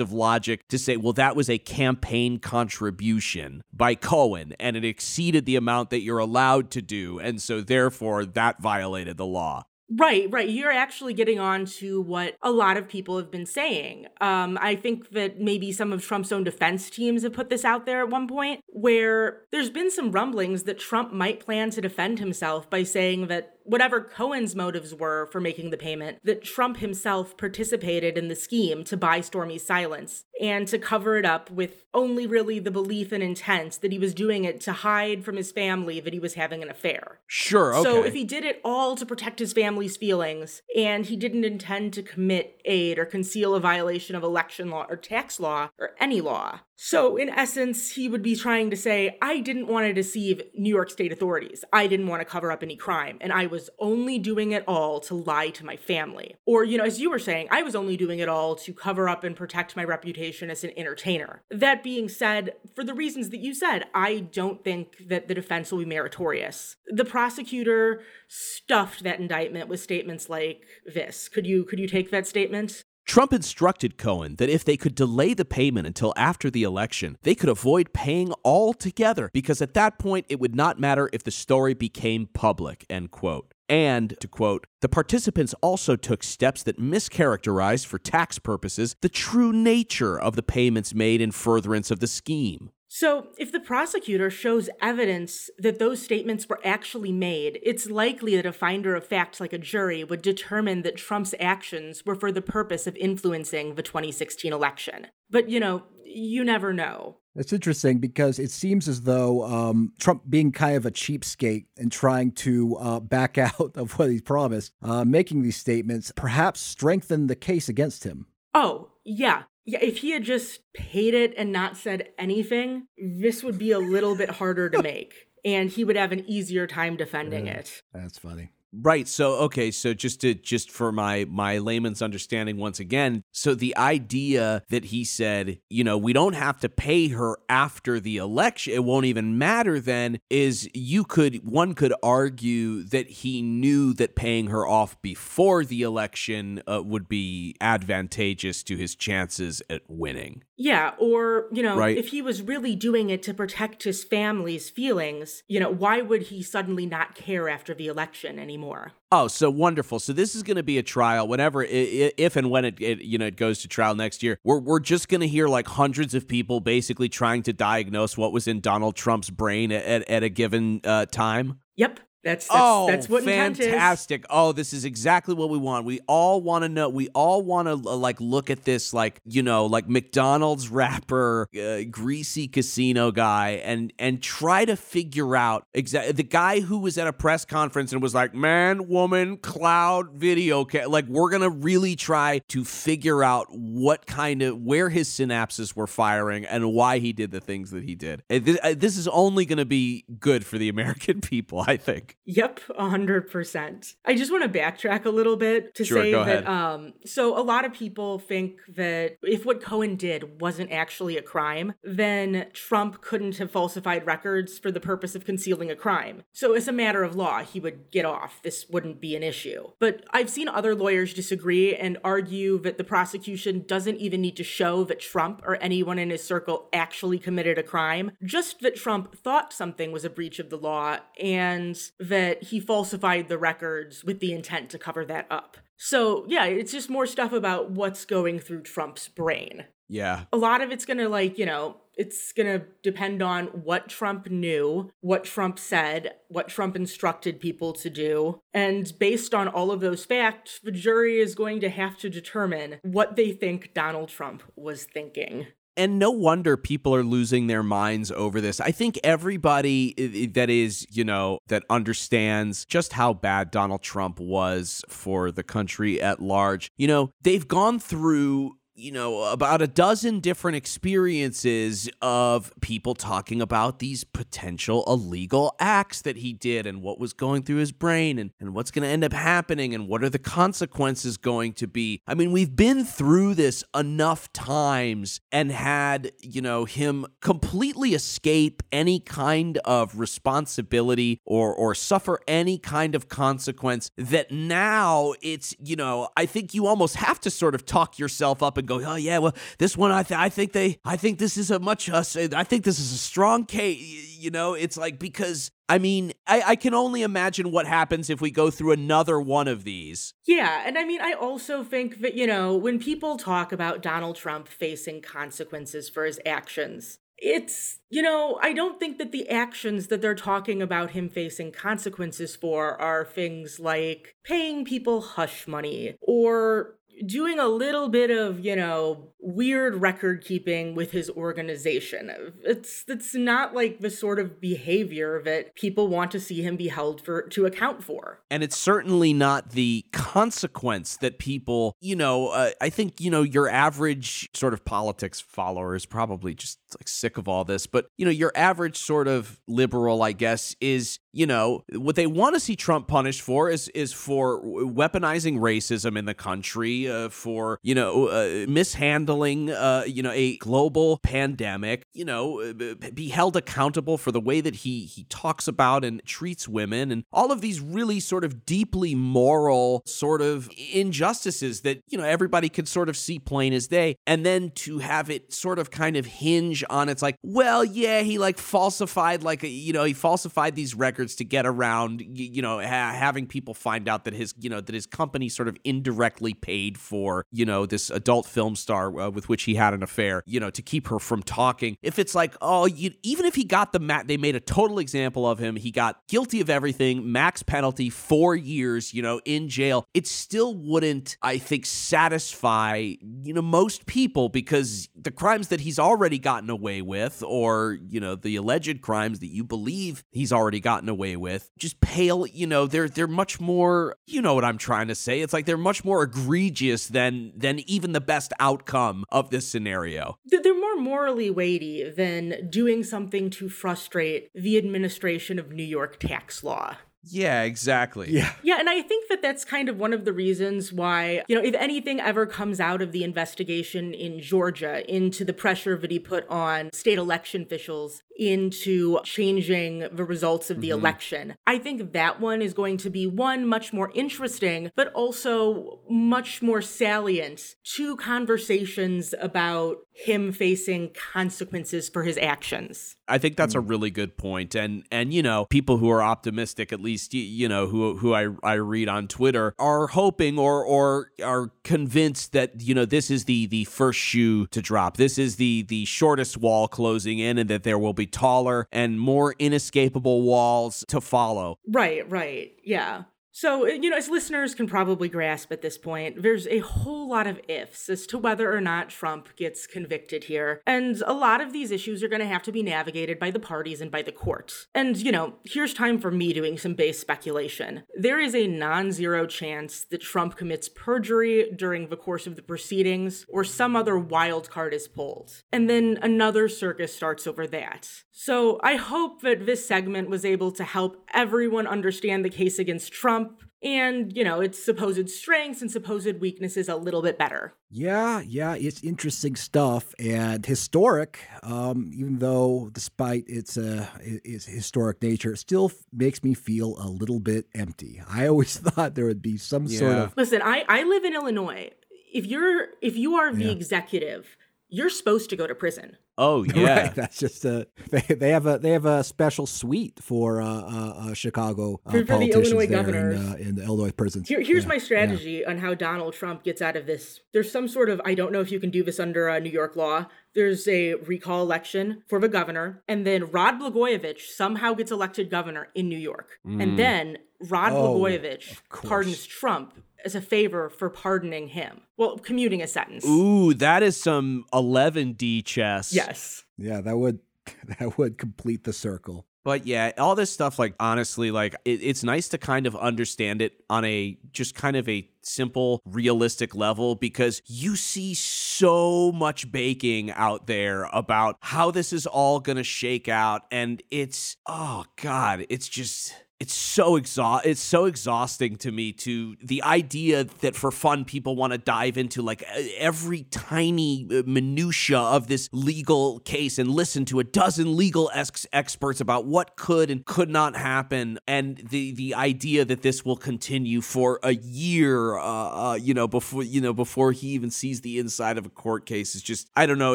of logic to say, well, that was a campaign contribution by Cohen, and it exceeded the amount that you're allowed to do, and so therefore that violated the law. Right, right. You're actually getting on to what a lot of people have been saying. Um, I think that maybe some of Trump's own defense teams have put this out there at one point, where there's been some rumblings that Trump might plan to defend himself by saying that whatever Cohen's motives were for making the payment, that Trump himself participated in the scheme to buy Stormy's silence and to cover it up with only really the belief and intent that he was doing it to hide from his family that he was having an affair. Sure, okay. So if he did it all to protect his family's feelings and he didn't intend to commit aid or conceal a violation of election law or tax law or any law, so, in essence, he would be trying to say, I didn't want to deceive New York State authorities. I didn't want to cover up any crime. And I was only doing it all to lie to my family. Or, you know, as you were saying, I was only doing it all to cover up and protect my reputation as an entertainer. That being said, for the reasons that you said, I don't think that the defense will be meritorious. The prosecutor stuffed that indictment with statements like this. Could you could you take that statement? Trump instructed Cohen that if they could delay the payment until after the election, they could avoid paying altogether because at that point it would not matter if the story became public, end quote. And, to quote, the participants also took steps that mischaracterized for tax purposes the true nature of the payments made in furtherance of the scheme. So, if the prosecutor shows evidence that those statements were actually made, it's likely that a finder of fact like a jury would determine that Trump's actions were for the purpose of influencing the 2016 election. But, you know, you never know. It's interesting because it seems as though um, Trump, being kind of a cheapskate and trying to uh, back [LAUGHS] out of what he promised, uh, making these statements, perhaps strengthened the case against him. Oh, yeah. Yeah, if he had just paid it and not said anything, this would be a little bit harder to [LAUGHS] make. And he would have an easier time defending it. That's funny. Right. So okay. So just to just for my my layman's understanding once again. So the idea that he said, you know, we don't have to pay her after the election. It won't even matter then. Is you could one could argue that he knew that paying her off before the election uh, would be advantageous to his chances at winning. Yeah, or, you know, Right. if he was really doing it to protect his family's feelings, you know, why would he suddenly not care after the election anymore? Oh, so wonderful! So this is going to be a trial. Whenever, if and when it, it, you know, it goes to trial next year, we're we're just going to hear like hundreds of people basically trying to diagnose what was in Donald Trump's brain at, at a given uh, time. Yep. That's that's, oh, that's what fantastic! Oh, this is exactly what we want. We all want to know. We all want to like look at this, like you know, like McDonald's wrapper, uh, greasy casino guy, and and try to figure out exactly the guy who was at a press conference and was like, "Man, woman, cloud, video, ca-. like we're gonna really try to figure out what kind of where his synapses were firing and why he did the things that he did. This, uh, this is only gonna be good for the American [LAUGHS] people, I think. Yep, a hundred percent. I just want to backtrack a little bit to Sure, say that ahead. um so a lot of people think that if what Cohen did wasn't actually a crime, then Trump couldn't have falsified records for the purpose of concealing a crime. So as a matter of law, he would get off. This wouldn't be an issue. But I've seen other lawyers disagree and argue that the prosecution doesn't even need to show that Trump or anyone in his circle actually committed a crime, just that Trump thought something was a breach of the law and that he falsified the records with the intent to cover that up. So, yeah, it's just more stuff about what's going through Trump's brain. Yeah. A lot of it's going to, like, you know, it's going to depend on what Trump knew, what Trump said, what Trump instructed people to do. And based on all of those facts, the jury is going to have to determine what they think Donald Trump was thinking. And no wonder people are losing their minds over this. I think everybody that is, you know, that understands just how bad Donald Trump was for the country at large, you know, they've gone through you know, about a dozen different experiences of people talking about these potential illegal acts that he did and what was going through his brain and, and what's going to end up happening and what are the consequences going to be. I mean, we've been through this enough times and had, you know, him completely escape any kind of responsibility or or suffer any kind of consequence that now it's, you know, I think you almost have to sort of talk yourself up and go, "Oh yeah, well, this one I th- I think they I think this is a much uh, I think this is a strong case, you know, it's like because I mean, I, I can only imagine what happens if we go through another one of these. Yeah, and I mean, I also think that, you know, when people talk about Donald Trump facing consequences for his actions, it's, you know, I don't think that the actions that they're talking about him facing consequences for are things like paying people hush money or doing a little bit of, you know, weird record keeping with his organization. It's it's not like the sort of behavior that people want to see him be held for to account for. And it's certainly not the consequence that people, you know, uh, I think, you know, your average sort of politics follower is probably just like sick of all this, but you know, your average sort of liberal, I guess, is you know what they want to see Trump punished for is is for weaponizing racism in the country, uh, for you know uh, mishandling uh, you know a global pandemic, you know uh, be held accountable for the way that he he talks about and treats women, and all of these really sort of deeply moral sort of injustices that you know everybody could sort of see plain as day, and then to have it sort of kind of hinge on it's like, well, yeah, he like falsified like you know he falsified these records to get around, you know, ha- having people find out that his, you know, that his company sort of indirectly paid for, you know, this adult film star uh, with which he had an affair, you know, to keep her from talking. If it's like, oh, you, even if he got the mat, they made a total example of him. He got guilty of everything, max penalty, four years, you know, in jail. It still wouldn't, I think, satisfy, you know, most people because the crimes that he's already gotten away with, or, you know, the alleged crimes that you believe he's already gotten away away with just pale you know they're they're much more you know what i'm trying to say it's like they're much more egregious than than even the best outcome of this scenario. They're more morally weighty than doing something to frustrate the administration of new york tax law yeah, exactly. Yeah. Yeah, and I think that that's kind of one of the reasons why, you know, if anything ever comes out of the investigation in Georgia into the pressure that he put on state election officials into changing the results of the mm-hmm. election, I think that one is going to be one much more interesting, but also much more salient to conversations about him facing consequences for his actions. I think that's a mm. really good point. And and you know, people who are optimistic at least you know who who I I read on Twitter are hoping or or are convinced that you know this is the the first shoe to drop. This is the the shortest wall closing in and that there will be taller and more inescapable walls to follow. Right, right. Yeah. So, uh, you know, as listeners can probably grasp at this point, there's a whole lot of ifs as to whether or not Trump gets convicted here. And a lot of these issues are going to have to be navigated by the parties and by the court. And, you know, here's time for me doing some base speculation. There is a non zero chance that Trump commits perjury during the course of the proceedings or some other wild card is pulled. And then another circus starts over that. So I hope that this segment was able to help everyone understand the case against Trump and, you know, its supposed strengths and supposed weaknesses a little bit better. Yeah, yeah, it's interesting stuff and historic. Um, even though, despite its uh, its historic nature, it still makes me feel a little bit empty. I always [LAUGHS] thought there would be some yeah. sort of. Listen, I I live in Illinois. If you're if you are the yeah. executive, you're supposed to go to prison. Oh [LAUGHS] yeah, right. that's just a they, they have a they have a special suite for uh, uh, uh Chicago uh, for, for the Illinois governors in, uh, in, the Illinois prisons. Here, here's yeah, my strategy yeah. on how Donald Trump gets out of this. There's some sort of I don't know if you can do this under uh, New York law. There's a recall election for the governor, and then Rod Blagojevich somehow gets elected governor in New York, mm. and then Rod oh, Blagojevich pardons Trump as a favor for pardoning him. Well, commuting a sentence. Ooh, that is some 11D chess. Yes. Yeah, that would [LAUGHS] that would complete the circle. But yeah, all this stuff, like honestly, like it, it's nice to kind of understand it on a just kind of a simple, realistic level because you see so much baking out there about how this is all gonna shake out. And it's, oh God, it's just it's so exhaust it's so exhausting to me to the idea that for fun people want to dive into like every tiny uh, minutia of this legal case and listen to a dozen legal ex- experts about what could and could not happen and the the idea that this will continue for a year uh, uh, you know, before you know, before he even sees the inside of a court case is just, I don't know.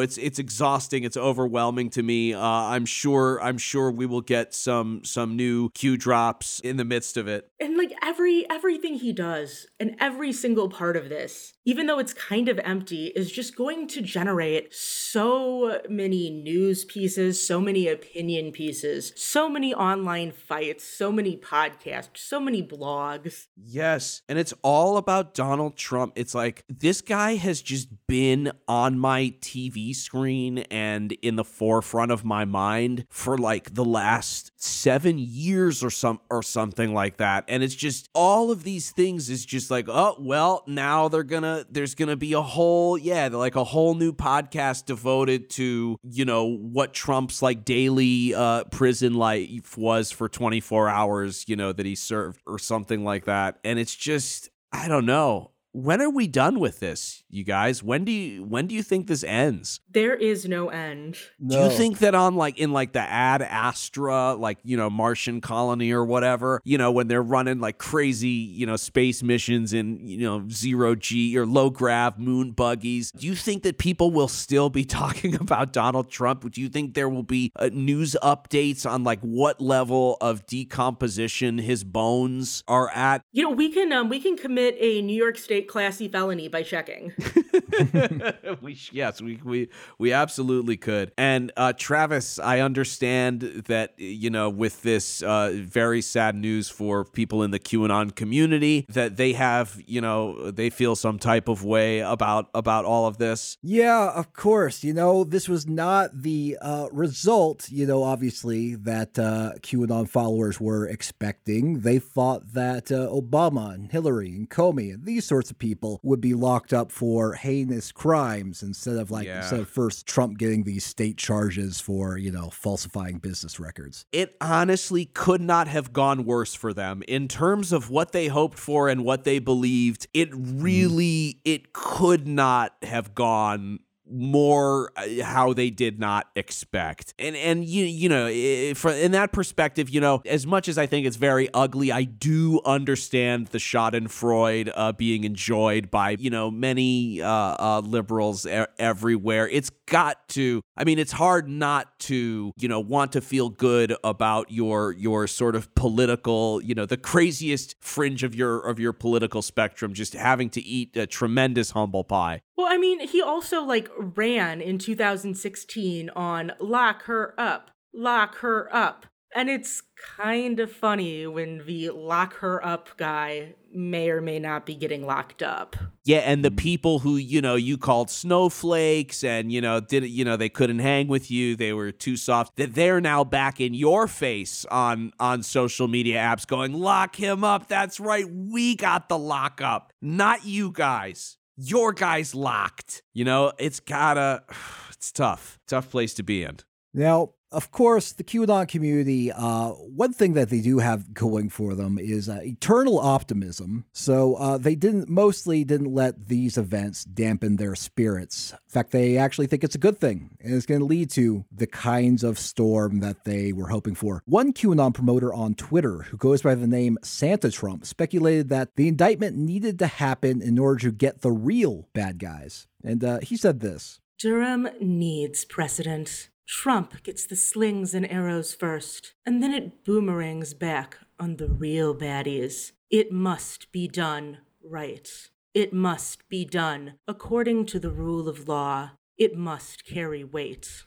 It's it's exhausting. It's overwhelming to me. Uh, I'm sure. I'm sure we will get some some new Q drops in the midst of it. And like every everything he does and every single part of this, even though it's kind of empty, is just going to generate so many news pieces, so many opinion pieces, so many online fights, so many podcasts, so many blogs. Yes. And it's all about Donald Trump. It's like this guy has just been on my TV screen and in the forefront of my mind for like the last 7 years or some or something like that. And it's just all of these things is just like, oh, well, now they're to there's to be a whole yeah, like a whole new podcast devoted to, you know, what Trump's like daily uh prison life was for 24 hours, you know, that he served or something like that. And it's just I don't know. When are we done with this, you guys? When do you when do you think this ends? There is no end. Do you think that on like in like the Ad Astra, like you know Martian colony or whatever, you know when they're running like crazy, you know space missions in you know zero g or low grav moon buggies, do you think that people will still be [LAUGHS] talking about Donald Trump? Do you think there will be uh, news updates on like what level of decomposition his bones are at? You know, we can um, we can commit a New York State classy felony by checking. [LAUGHS] we yes, we we we absolutely could. And uh, Travis, I understand that you know with this uh, very sad news for people in the QAnon community that they have you know they feel some type of way about about all of this. Yeah, of course. You know, this was not the uh, result, you know, obviously, that uh, QAnon followers were expecting. They thought that uh, Obama and Hillary and Comey and these sorts of people would be locked up for heinous crimes instead of like, Yeah. instead of first Trump getting these state charges for, you know, falsifying business records. It honestly could not have gone worse for them in terms of what they hoped for and what they believed. It mm. really it could not have gone more uh, how they did not expect. And and you you know for in that perspective you know as much as i think it's very ugly i do understand the schadenfreude uh, being enjoyed by you know many uh, uh liberals everywhere. It's got to i mean it's hard not to you know want to feel good about your your sort of political you know the craziest fringe of your of your political spectrum just having to eat a tremendous humble pie Well, I mean, he also like ran in 2016 on lock her up, lock her up. And it's kind of funny when the lock her up guy may or may not be getting locked up. Yeah, and the hmm. people who you know you called snowflakes, and you know did you know they couldn't hang with you, they were too soft. That they're now back in your face on on social media apps, going lock him up. That's right, we got the lock up. not you guys. Your guys locked. You know it's gotta. [SIGHS] It's tough, tough place to be in. Now, of course, the QAnon community, uh, one thing that they do have going for them is uh, eternal optimism. So uh, they didn't, mostly didn't let these events dampen their spirits. In fact, they actually think it's a good thing and it's going to lead to the kinds of storm that they were hoping for. One QAnon promoter on Twitter, who goes by the name Santa Trump, speculated that the indictment needed to happen in order to get the real bad guys. And uh, he said this. Durham needs precedent. Trump gets the slings and arrows first, and then it boomerangs back on the real baddies. It must be done right. It must be done according to the rule of law. It must carry weight.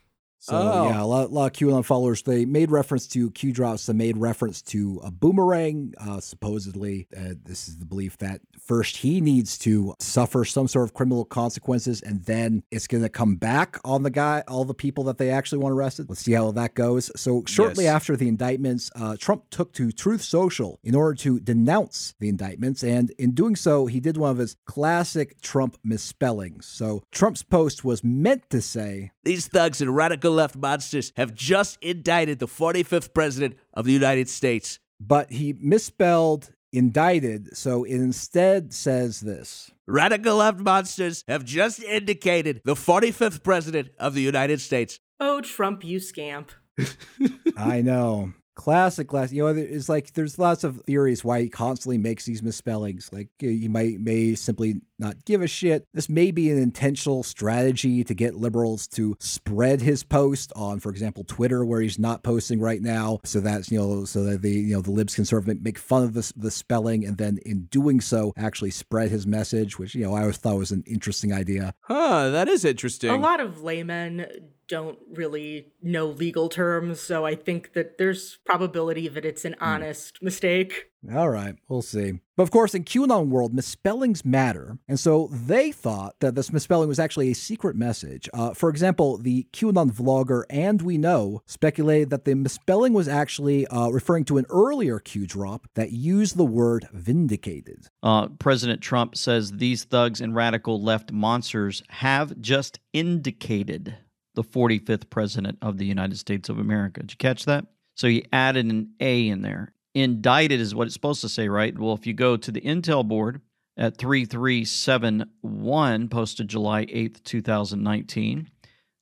So Oh. yeah, a lot, a lot of QAnon followers they made reference to Q drops. They made reference to a boomerang. Uh, supposedly, uh, this is the belief that first he needs to suffer some sort of criminal consequences, and then it's going to come back on the guy, all the people that they actually want arrested. Let's see how that goes. So shortly Yes. after the indictments, uh, Trump took to Truth Social in order to denounce the indictments, and in doing so, he did one of his classic Trump misspellings. So Trump's post was meant to say. These thugs and radical left monsters have just indicted the 45th president of the United States. but he misspelled indicted, so it instead says this. Radical left monsters have just indicated the 45th president of the United States. Oh, Trump, you scamp. [LAUGHS] I know. Classic, classic. You know, it's like there's lots of theories why he constantly makes these misspellings. Like he might may simply not give a shit. This may be an intentional strategy to get liberals to spread his post on, for example, Twitter, where he's not posting right now, so that's you know, so that the you know the libs can sort of make fun of the the spelling, and then in doing so, actually spread his message, which you know I always thought was an interesting idea. Huh, that is interesting. A lot of laymen don't really know legal terms, so I think that there's probability that it's an hmm. honest mistake. All right, we'll see. But of course, in QAnon world, misspellings matter, and so they thought that this misspelling was actually a secret message. Uh, for example, the QAnon vlogger And We Know speculated that the misspelling was actually uh, referring to an earlier Q drop that used the word vindicated. Uh, President Trump says these thugs and radical left monsters have just indicated the 45th president of the United States of America. Did you catch that? So he added an A in there. Indicted is what it's supposed to say, right? Well, if you go to the Intel board at 3371, posted July 8th, 2019,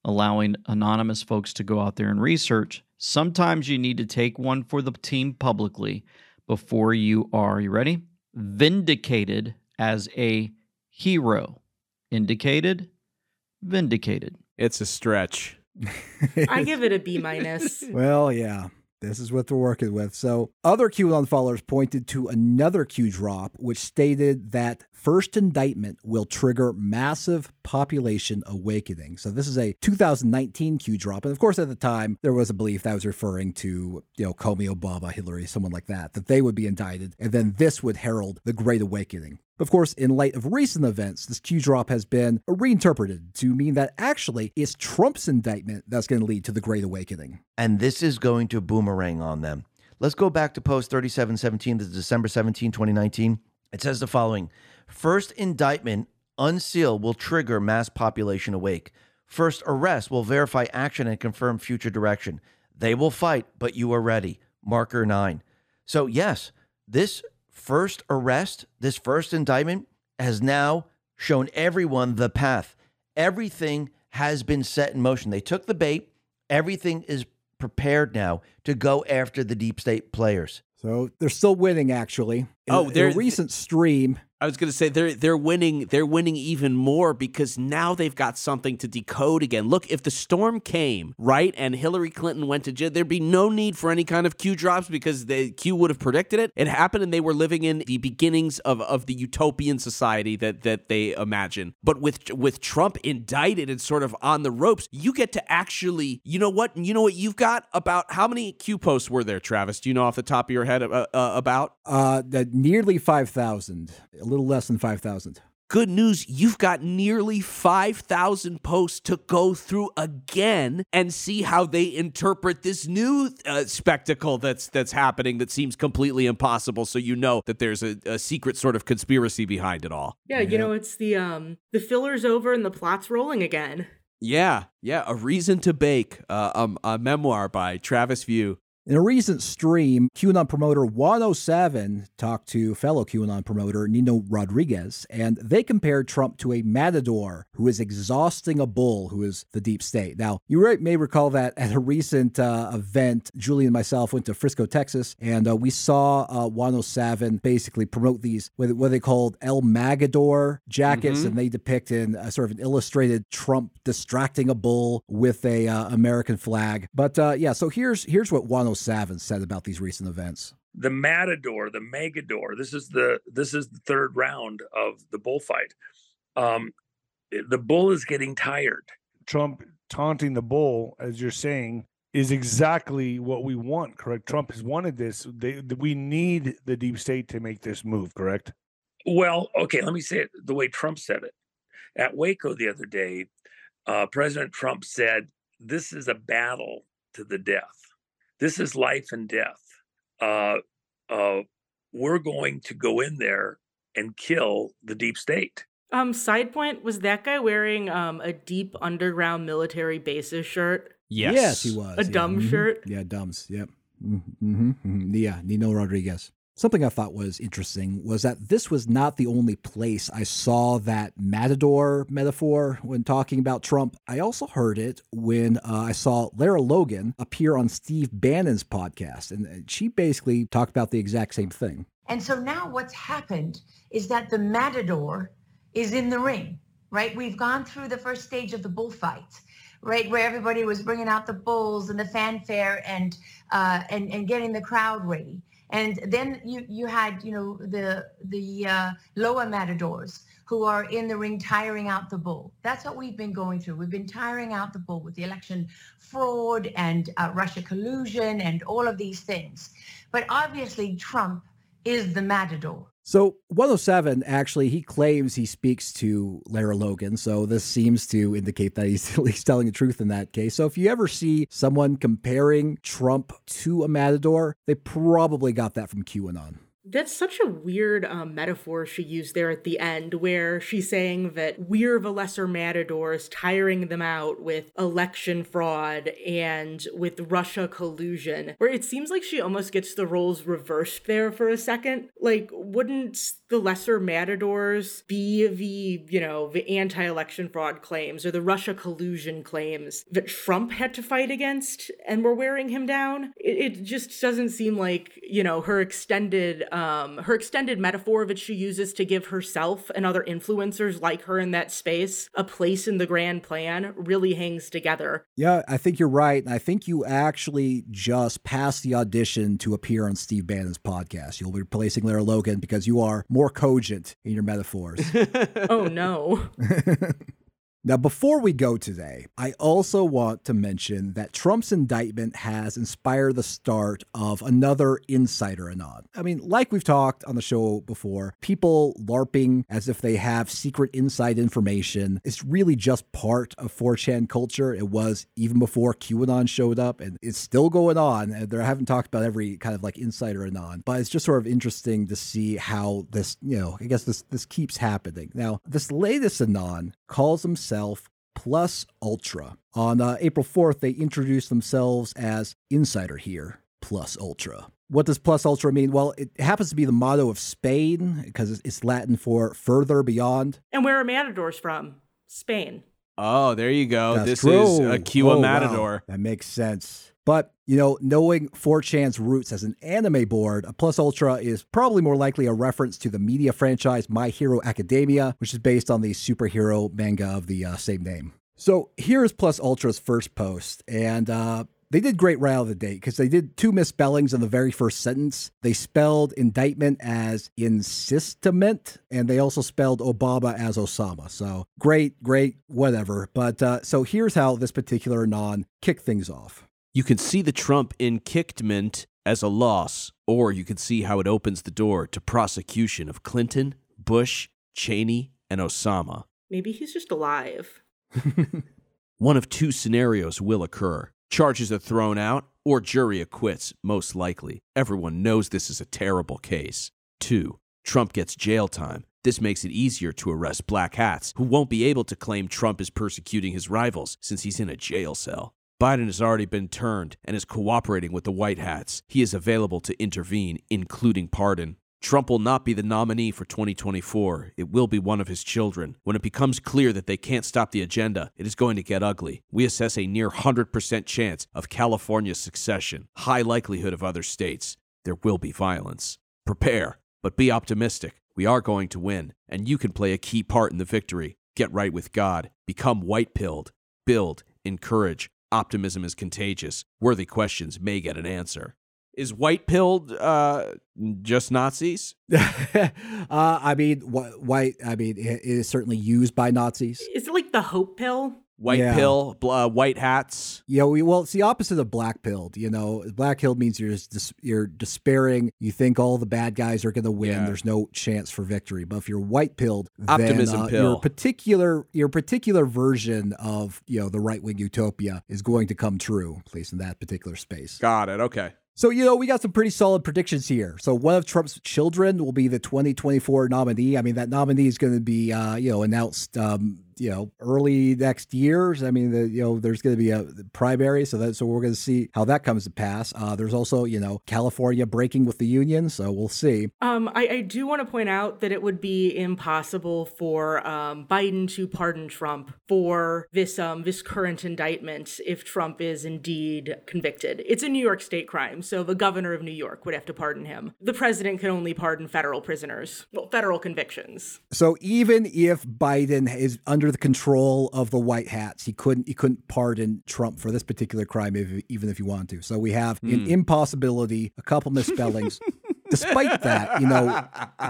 allowing anonymous folks to go out there and research, sometimes you need to take one for the team publicly before you are, you ready? Vindicated as a hero. Indicated, vindicated. It's a stretch. [LAUGHS] I give it a B minus. [LAUGHS] well, yeah. This is what they're working with. So, other QAnon followers pointed to another Q drop, which stated that first indictment will trigger massive population awakening. So, this is a 2019 Q drop. And of course, at the time, there was a belief that was referring to, you know, Comey, Obama, Hillary, someone like that, that they would be indicted. And then this would herald the Great Awakening. Of course, in light of recent events, this Q drop has been reinterpreted to mean that actually it's Trump's indictment that's going to lead to the Great Awakening. And this is going to boomerang on them. Let's go back to post 3717, the December 17, 2019. It says the following First indictment unseal will trigger mass population awake. First arrest will verify action and confirm future direction. They will fight, but you are ready. Marker 9. So, yes, this first arrest, this first indictment, has now shown everyone the path. Everything has been set in motion. They took the bait. Everything is prepared now to go after the deep state players. So they're still winning, actually. In, oh, their recent stream I was going to say they're they're winning they're winning even more because now they've got something to decode again. Look, if the storm came right and Hillary Clinton went to jail, there'd be no need for any kind of Q drops because the Q would have predicted it. It happened, and they were living in the beginnings of, of the utopian society that that they imagine. But with with Trump indicted and sort of on the ropes, you get to actually, you know what, you know what you've got about how many Q posts were there, Travis? Do you know off the top of your head uh, uh, about? Nearly five thousand a little less than 5,000. Good news, you've got nearly 5,000 posts to go through again and see how they interpret this new uh, spectacle that's that's happening that seems completely impossible so you know that there's a, a secret sort of conspiracy behind it all. Yeah, yeah, you know, it's the um the filler's over and the plot's rolling again. Yeah, yeah, A Reason to Bake, uh, um, a memoir by Travis View. In a recent stream, QAnon promoter 107 talked to fellow QAnon promoter Nino Rodriguez, and they compared Trump to a matador who is exhausting a bull who is the deep state. Now, you may recall that at a recent uh, event, Julie and myself went to Frisco, Texas, and uh, we saw uh, 107 basically promote these, what, what they called El Magador jackets, mm-hmm. and they depict in a sort of an illustrated Trump distracting a bull with a uh, American flag. But uh, yeah, so here's here's what 107 Savin said about these recent events. The Matador, the Megador. This is the this is the third round of the bullfight. Um, the bull is getting tired. Trump taunting the bull, as you're saying, is exactly what we want. Correct? Trump has wanted this. They, we need the deep state to make this move. Correct? Well, okay. Let me say it the way Trump said it at Waco the other day. Uh, President Trump said, "This is a battle to the death." This is life and death. Uh, uh, we're going to go in there and kill the deep state. Um, side point was that guy wearing um a deep underground military bases shirt? Yes, yes, he was. A yeah. dumb mm-hmm. shirt. Yeah, dumbs. Yep. Mm-hmm. Mm-hmm. Yeah, Nino Rodriguez. Something I thought was interesting was that this was not the only place I saw that matador metaphor when talking about Trump. I also heard it when uh, I saw Lara Logan appear on Steve Bannon's podcast, and she basically talked about the exact same thing. And so now what's happened is that the matador is in the ring, right? We've gone through the first stage of the bullfight right where everybody was bringing out the bulls and the fanfare and uh, and and getting the crowd ready and then you you had you know the the uh, lower matadors who are in the ring tiring out the bull. That's what we've been going through. We've been tiring out the bull with the election fraud and uh, Russia collusion and all of these things. But obviously Trump is the matador. So 107 actually he claims he speaks to Lara Logan, so this seems to indicate that he's [LAUGHS] at least telling the truth in that case. So if you ever see someone comparing Trump to a matador, they probably got that from QAnon. That's such a weird um, metaphor she used there at the end, where she's saying that we're the lesser matadors, tiring them out with election fraud and with Russia collusion. Where it seems like she almost gets the roles reversed there for a second. Like, wouldn't the lesser matadors be the, you know, the anti election fraud claims or the Russia collusion claims that Trump had to fight against and were wearing him down? It, it just doesn't seem like, you know, her extended um, her extended metaphor that she uses to give herself and other influencers like her in that space a place in the grand plan really hangs together. Yeah, I think you're right. And I think you actually just passed the audition to appear on Steve Bannon's podcast. You'll be replacing Lara Logan because you are more cogent in your metaphors. [LAUGHS] oh, no. [LAUGHS] Now, before we go today, I also want to mention that Trump's indictment has inspired the start of another insider anon. I mean, like we've talked on the show before, people LARPing as if they have secret inside information is really just part of 4chan culture. It was even before QAnon showed up, and it's still going on. And they haven't talked about every kind of like insider anon, but it's just sort of interesting to see how this, you know, I guess this this keeps happening. Now, this latest anon calls himself Plus Ultra. On uh, April 4th, they introduced themselves as Insider here, Plus Ultra. What does Plus Ultra mean? Well, it happens to be the motto of Spain because it's Latin for further beyond. And where are matadors from? Spain. Oh, there you go. That's this true. is a Q Oh, wow. Matador. That makes sense. But, you know, knowing 4chan's roots as an anime board, a Plus Ultra is probably more likely a reference to the media franchise My Hero Academia, which is based on the superhero manga of the uh, same name. So here's Plus Ultra's first post, and uh, they did great right out of the date because they did two misspellings in the very first sentence. They spelled indictment as insistament, and they also spelled Obama as Osama. So great, great, whatever. But uh, so here's how this particular non kicked things off. You can see the Trump indictment as a loss, or you can see how it opens the door to prosecution of Clinton, Bush, Cheney, and Osama. Maybe he's just alive. [LAUGHS] One of two scenarios will occur. Charges are thrown out, or jury acquits, most likely. Everyone knows this is a terrible case. Two, Trump gets jail time. This makes it easier to arrest black hats who won't be able to claim Trump is persecuting his rivals since he's in a jail cell. Biden has already been turned and is cooperating with the White Hats. He is available to intervene, including pardon. Trump will not be the nominee for 2024. It will be one of his children. When it becomes clear that they can't stop the agenda, it is going to get ugly. We assess a near 100% chance of California's succession, high likelihood of other states. There will be violence. Prepare, but be optimistic. We are going to win, and you can play a key part in the victory. Get right with God. Become white pilled. Build. Encourage. Optimism is contagious. Worthy questions may get an answer. Is white pilled uh, just Nazis? [LAUGHS] uh, I mean, wh- white. I mean, it it is certainly used by Nazis. Is it like the hope pill? White Yeah. pill, uh, white hats. Yeah, we, well, it's the opposite of black pilled. You know, black pilled means you're just dis- you're despairing. You think all the bad guys are going to win. Yeah. There's no chance for victory. But if you're white pilled, Optimism then, uh, pill. Your particular your particular version of you know the right wing utopia is going to come true, at least in that particular space. Got it. Okay. So, you know, we got some pretty solid predictions here. So, one of Trump's children will be the 2024 nominee. I mean, that nominee is going to be, uh, you know, announced um, you know, early next years. I mean, the, you know, there's going to be a primary, so that so we're going to see how that comes to pass. Uh, there's also, you know, California breaking with the union, so we'll see. Um, I, I do want to point out that it would be impossible for um, Biden to pardon Trump for this um, this current indictment if Trump is indeed convicted. It's a New York State crime, so the governor of New York would have to pardon him. The president can only pardon federal prisoners, well, federal convictions. So even if Biden is under the control of the White Hats, he couldn't he couldn't pardon Trump for this particular crime, if, even if you wanted to. So we have an Hmm. impossibility, a couple misspellings. [LAUGHS] Despite that, you know,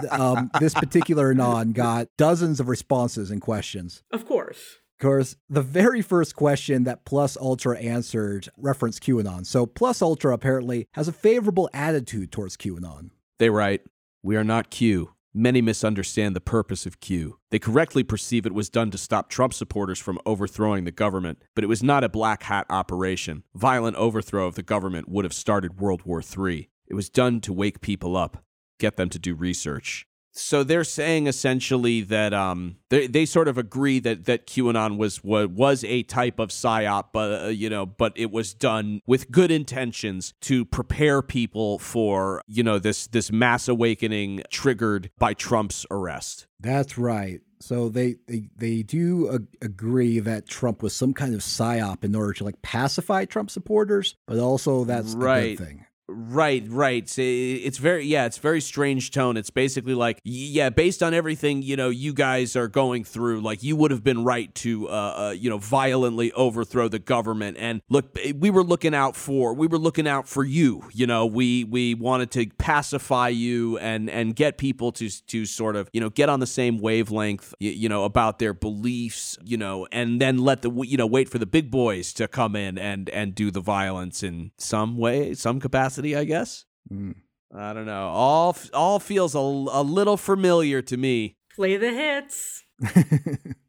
um, this particular anon got dozens of responses and questions. Of course. Of course, the very first question that Plus Ultra answered referenced QAnon. So Plus Ultra apparently has a favorable attitude towards QAnon. They write, We are not Q. Many misunderstand the purpose of Q. They correctly perceive it was done to stop Trump supporters from overthrowing the government, but it was not a black hat operation. Violent overthrow of the government would have started World War III. It was done to wake people up, get them to do research. So they're saying essentially that um, they, they sort of agree that that QAnon was was, was a type of psyop, but uh, you know, but it was done with good intentions to prepare people for you know this this mass awakening triggered by Trump's arrest. That's right. So they they, they do ag- agree that Trump was some kind of psyop in order to like pacify Trump supporters, but also that's a Right. good thing. Right, right. It's very, yeah, it's very strange tone. It's basically like, yeah, based on everything you know, you guys are going through, like you would have been right to, uh, uh, you know, violently overthrow the government. And look, we were looking out for, we were looking out for you. You know, we we wanted to pacify you and and get people to to sort of, you know, get on the same wavelength, you, you know, about their beliefs, you know, and then let the, you know, wait for the big boys to come in and and do the violence in some way, some capacity, I guess. Mm. I don't know. All all feels a, a little familiar to me. Play the hits. [LAUGHS]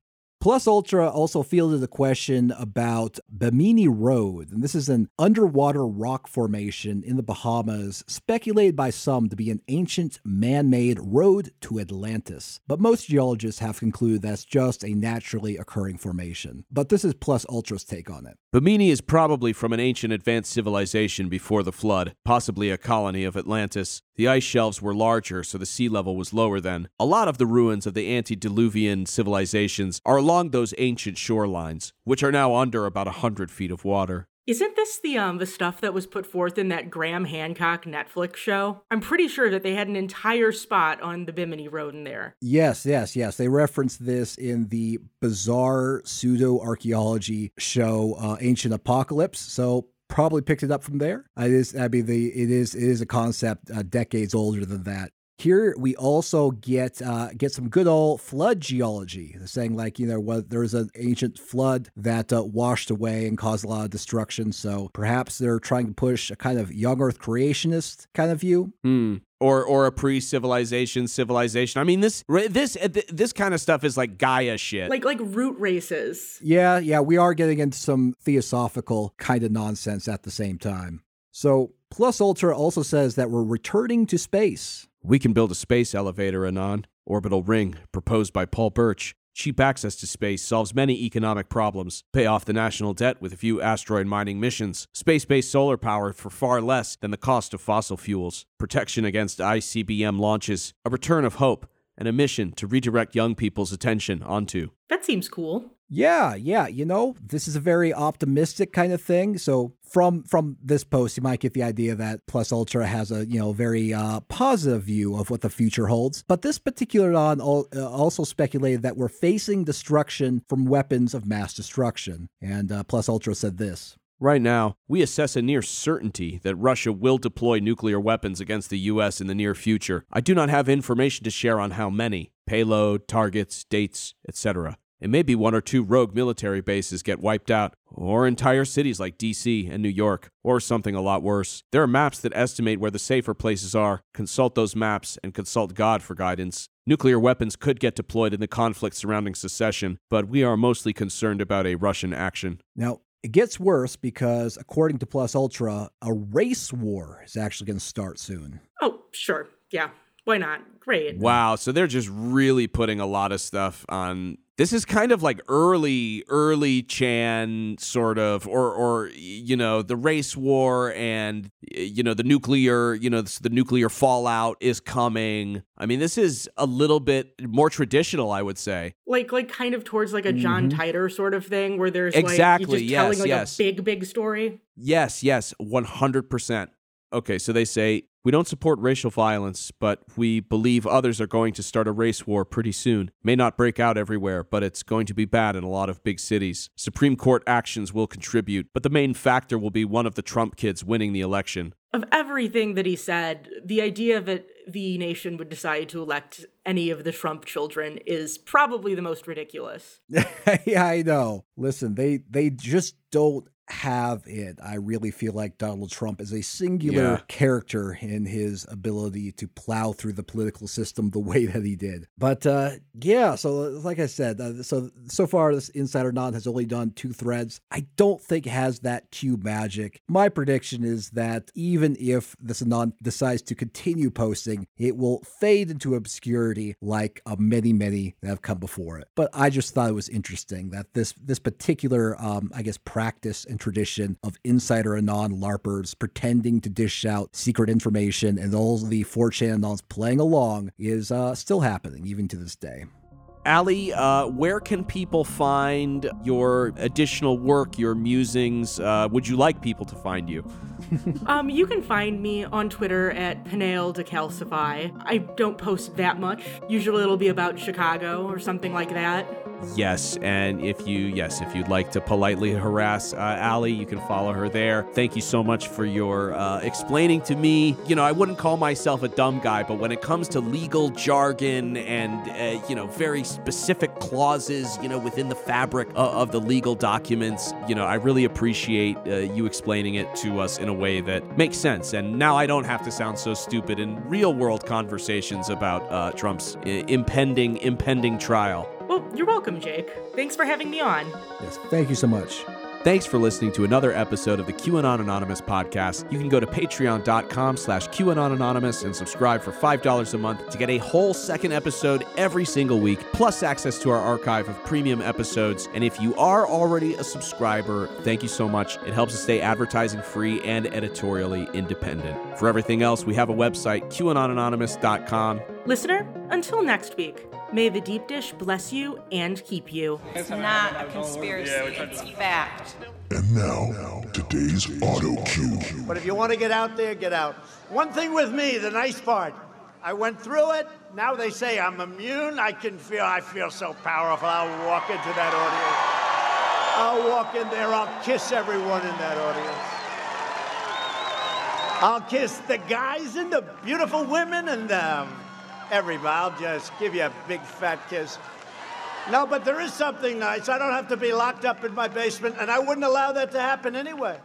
Plus Ultra also fielded a question about Bimini Road, and this is an underwater rock formation in the Bahamas, speculated by some to be an ancient man made road to Atlantis. But most geologists have concluded that's just a naturally occurring formation. But this is Plus Ultra's take on it. Bimini is probably from an ancient advanced civilization before the flood, possibly a colony of Atlantis. The ice shelves were larger, so the sea level was lower then. A lot of the ruins of the antediluvian civilizations are along those ancient shorelines, which are now under about a hundred feet of water. Isn't this the um the stuff that was put forth in that Graham Hancock Netflix show? I'm pretty sure that they had an entire spot on the Bimini Road in there. Yes, yes, yes. They referenced this in the bizarre pseudo archaeology show uh, Ancient Apocalypse. So probably picked it up from there. It is, I mean, the it is it is a concept uh, decades older than that. Here we also get uh, get some good old flood geology, saying like you know what there was an ancient flood that uh, washed away and caused a lot of destruction. So perhaps they're trying to push a kind of young Earth creationist kind of view. Hmm. Or, or a pre-civilization civilization. I mean, this this this kind of stuff is like Gaia shit. Like like root races. Yeah, yeah, we are getting into some theosophical kind of nonsense at the same time. So, Plus Ultra also says that we're returning to space. We can build a space elevator, Anon. Orbital ring, proposed by Paul Birch. Cheap access to space solves many economic problems. Pay off the national debt with a few asteroid mining missions. Space based solar power for far less than the cost of fossil fuels. Protection against ICBM launches. A return of hope. And a mission to redirect young people's attention onto. That seems cool. Yeah, yeah, you know, this is a very optimistic kind of thing. So from from this post, you might get the idea that Plus Ultra has a you know very uh, positive view of what the future holds. But this particular on uh, also speculated that we're facing destruction from weapons of mass destruction. And uh, Plus Ultra said this. Right now, we assess a near certainty that Russia will deploy nuclear weapons against the U.S. in the near future. I do not have information to share on how many payload, targets, dates, etc. It may be one or two rogue military bases get wiped out, or entire cities like DC and New York, or something a lot worse. There are maps that estimate where the safer places are. Consult those maps and consult God for guidance. Nuclear weapons could get deployed in the conflict surrounding secession, but we are mostly concerned about a Russian action. Now, it gets worse because, according to Plus Ultra, a race war is actually going to start soon. Oh, sure. Yeah. Why not? Great. Wow, so they're just really putting a lot of stuff on this is kind of like early early chan sort of or or you know the race war and you know the nuclear you know the nuclear fallout is coming i mean this is a little bit more traditional i would say like like kind of towards like a john Mhm. Titor sort of thing where there's Exactly, like just yes, telling like yes. a big big story yes yes 100% okay so they say we don't support racial violence but we believe others are going to start a race war pretty soon. May not break out everywhere but it's going to be bad in a lot of big cities. Supreme court actions will contribute but the main factor will be one of the trump kids winning the election. Of everything that he said the idea that the nation would decide to elect any of the trump children is probably the most ridiculous. [LAUGHS] Yeah, I know. Listen, they they just don't have it. I really feel like Donald Trump is a singular Yeah. character in his ability to plow through the political system the [LAUGHS] way that he did. But uh, yeah, so like I said, uh, so so far this Insider Non has only done two threads. I don't think has that Q magic. My prediction is that even if this Anon decides to continue posting, it will fade into obscurity like uh, many many that have come before it. But I just thought it was interesting that this this particular um, I guess practice and tradition of insider anon larpers pretending to dish out secret information and all the 4chan anons playing along is uh, still happening even to this day. Allie, uh, where can people find your additional work, your musings? Uh, would you like people to find you? [LAUGHS] um, you can find me on Twitter at Panail Decalcify. I don't post that much. Usually it'll be about Chicago or something like that. Yes, and if you yes, if you'd like to politely harass uh, Allie, you can follow her there. Thank you so much for your uh, explaining to me. You know, I wouldn't call myself a dumb guy, but when it comes to legal jargon and uh, you know very specific clauses, you know, within the fabric of, of the legal documents, you know, I really appreciate uh, you explaining it to us in a way that makes sense. And now I don't have to sound so stupid in real world conversations about uh, Trump's uh, impending impending trial. Well, you're welcome, Jake. Thanks for having me on. Yes, thank you so much. Thanks for listening to another episode of the QAnon Anonymous podcast. You can go to patreon.com slash QAnon Anonymous and subscribe for $5 a month to get a whole second episode every single week, plus access to our archive of premium episodes. And if you are already a subscriber, thank you so much. It helps us stay advertising free and editorially independent. For everything else, we have a website, QAnonanonymous.com. Listener, until next week, may the deep dish bless you and keep you. It's not a conspiracy, it's fact. And now, today's auto cue. But if you want to get out there, get out. One thing with me, the nice part, I went through it. Now they say I'm immune. I can feel, I feel so powerful. I'll walk into that audience. I'll walk in there. I'll kiss everyone in that audience. I'll kiss the guys and the beautiful women and um, everybody. I'll just give you a big fat kiss. No, but there is something nice. I don't have to be locked up in my basement, and I wouldn't allow that to happen anyway.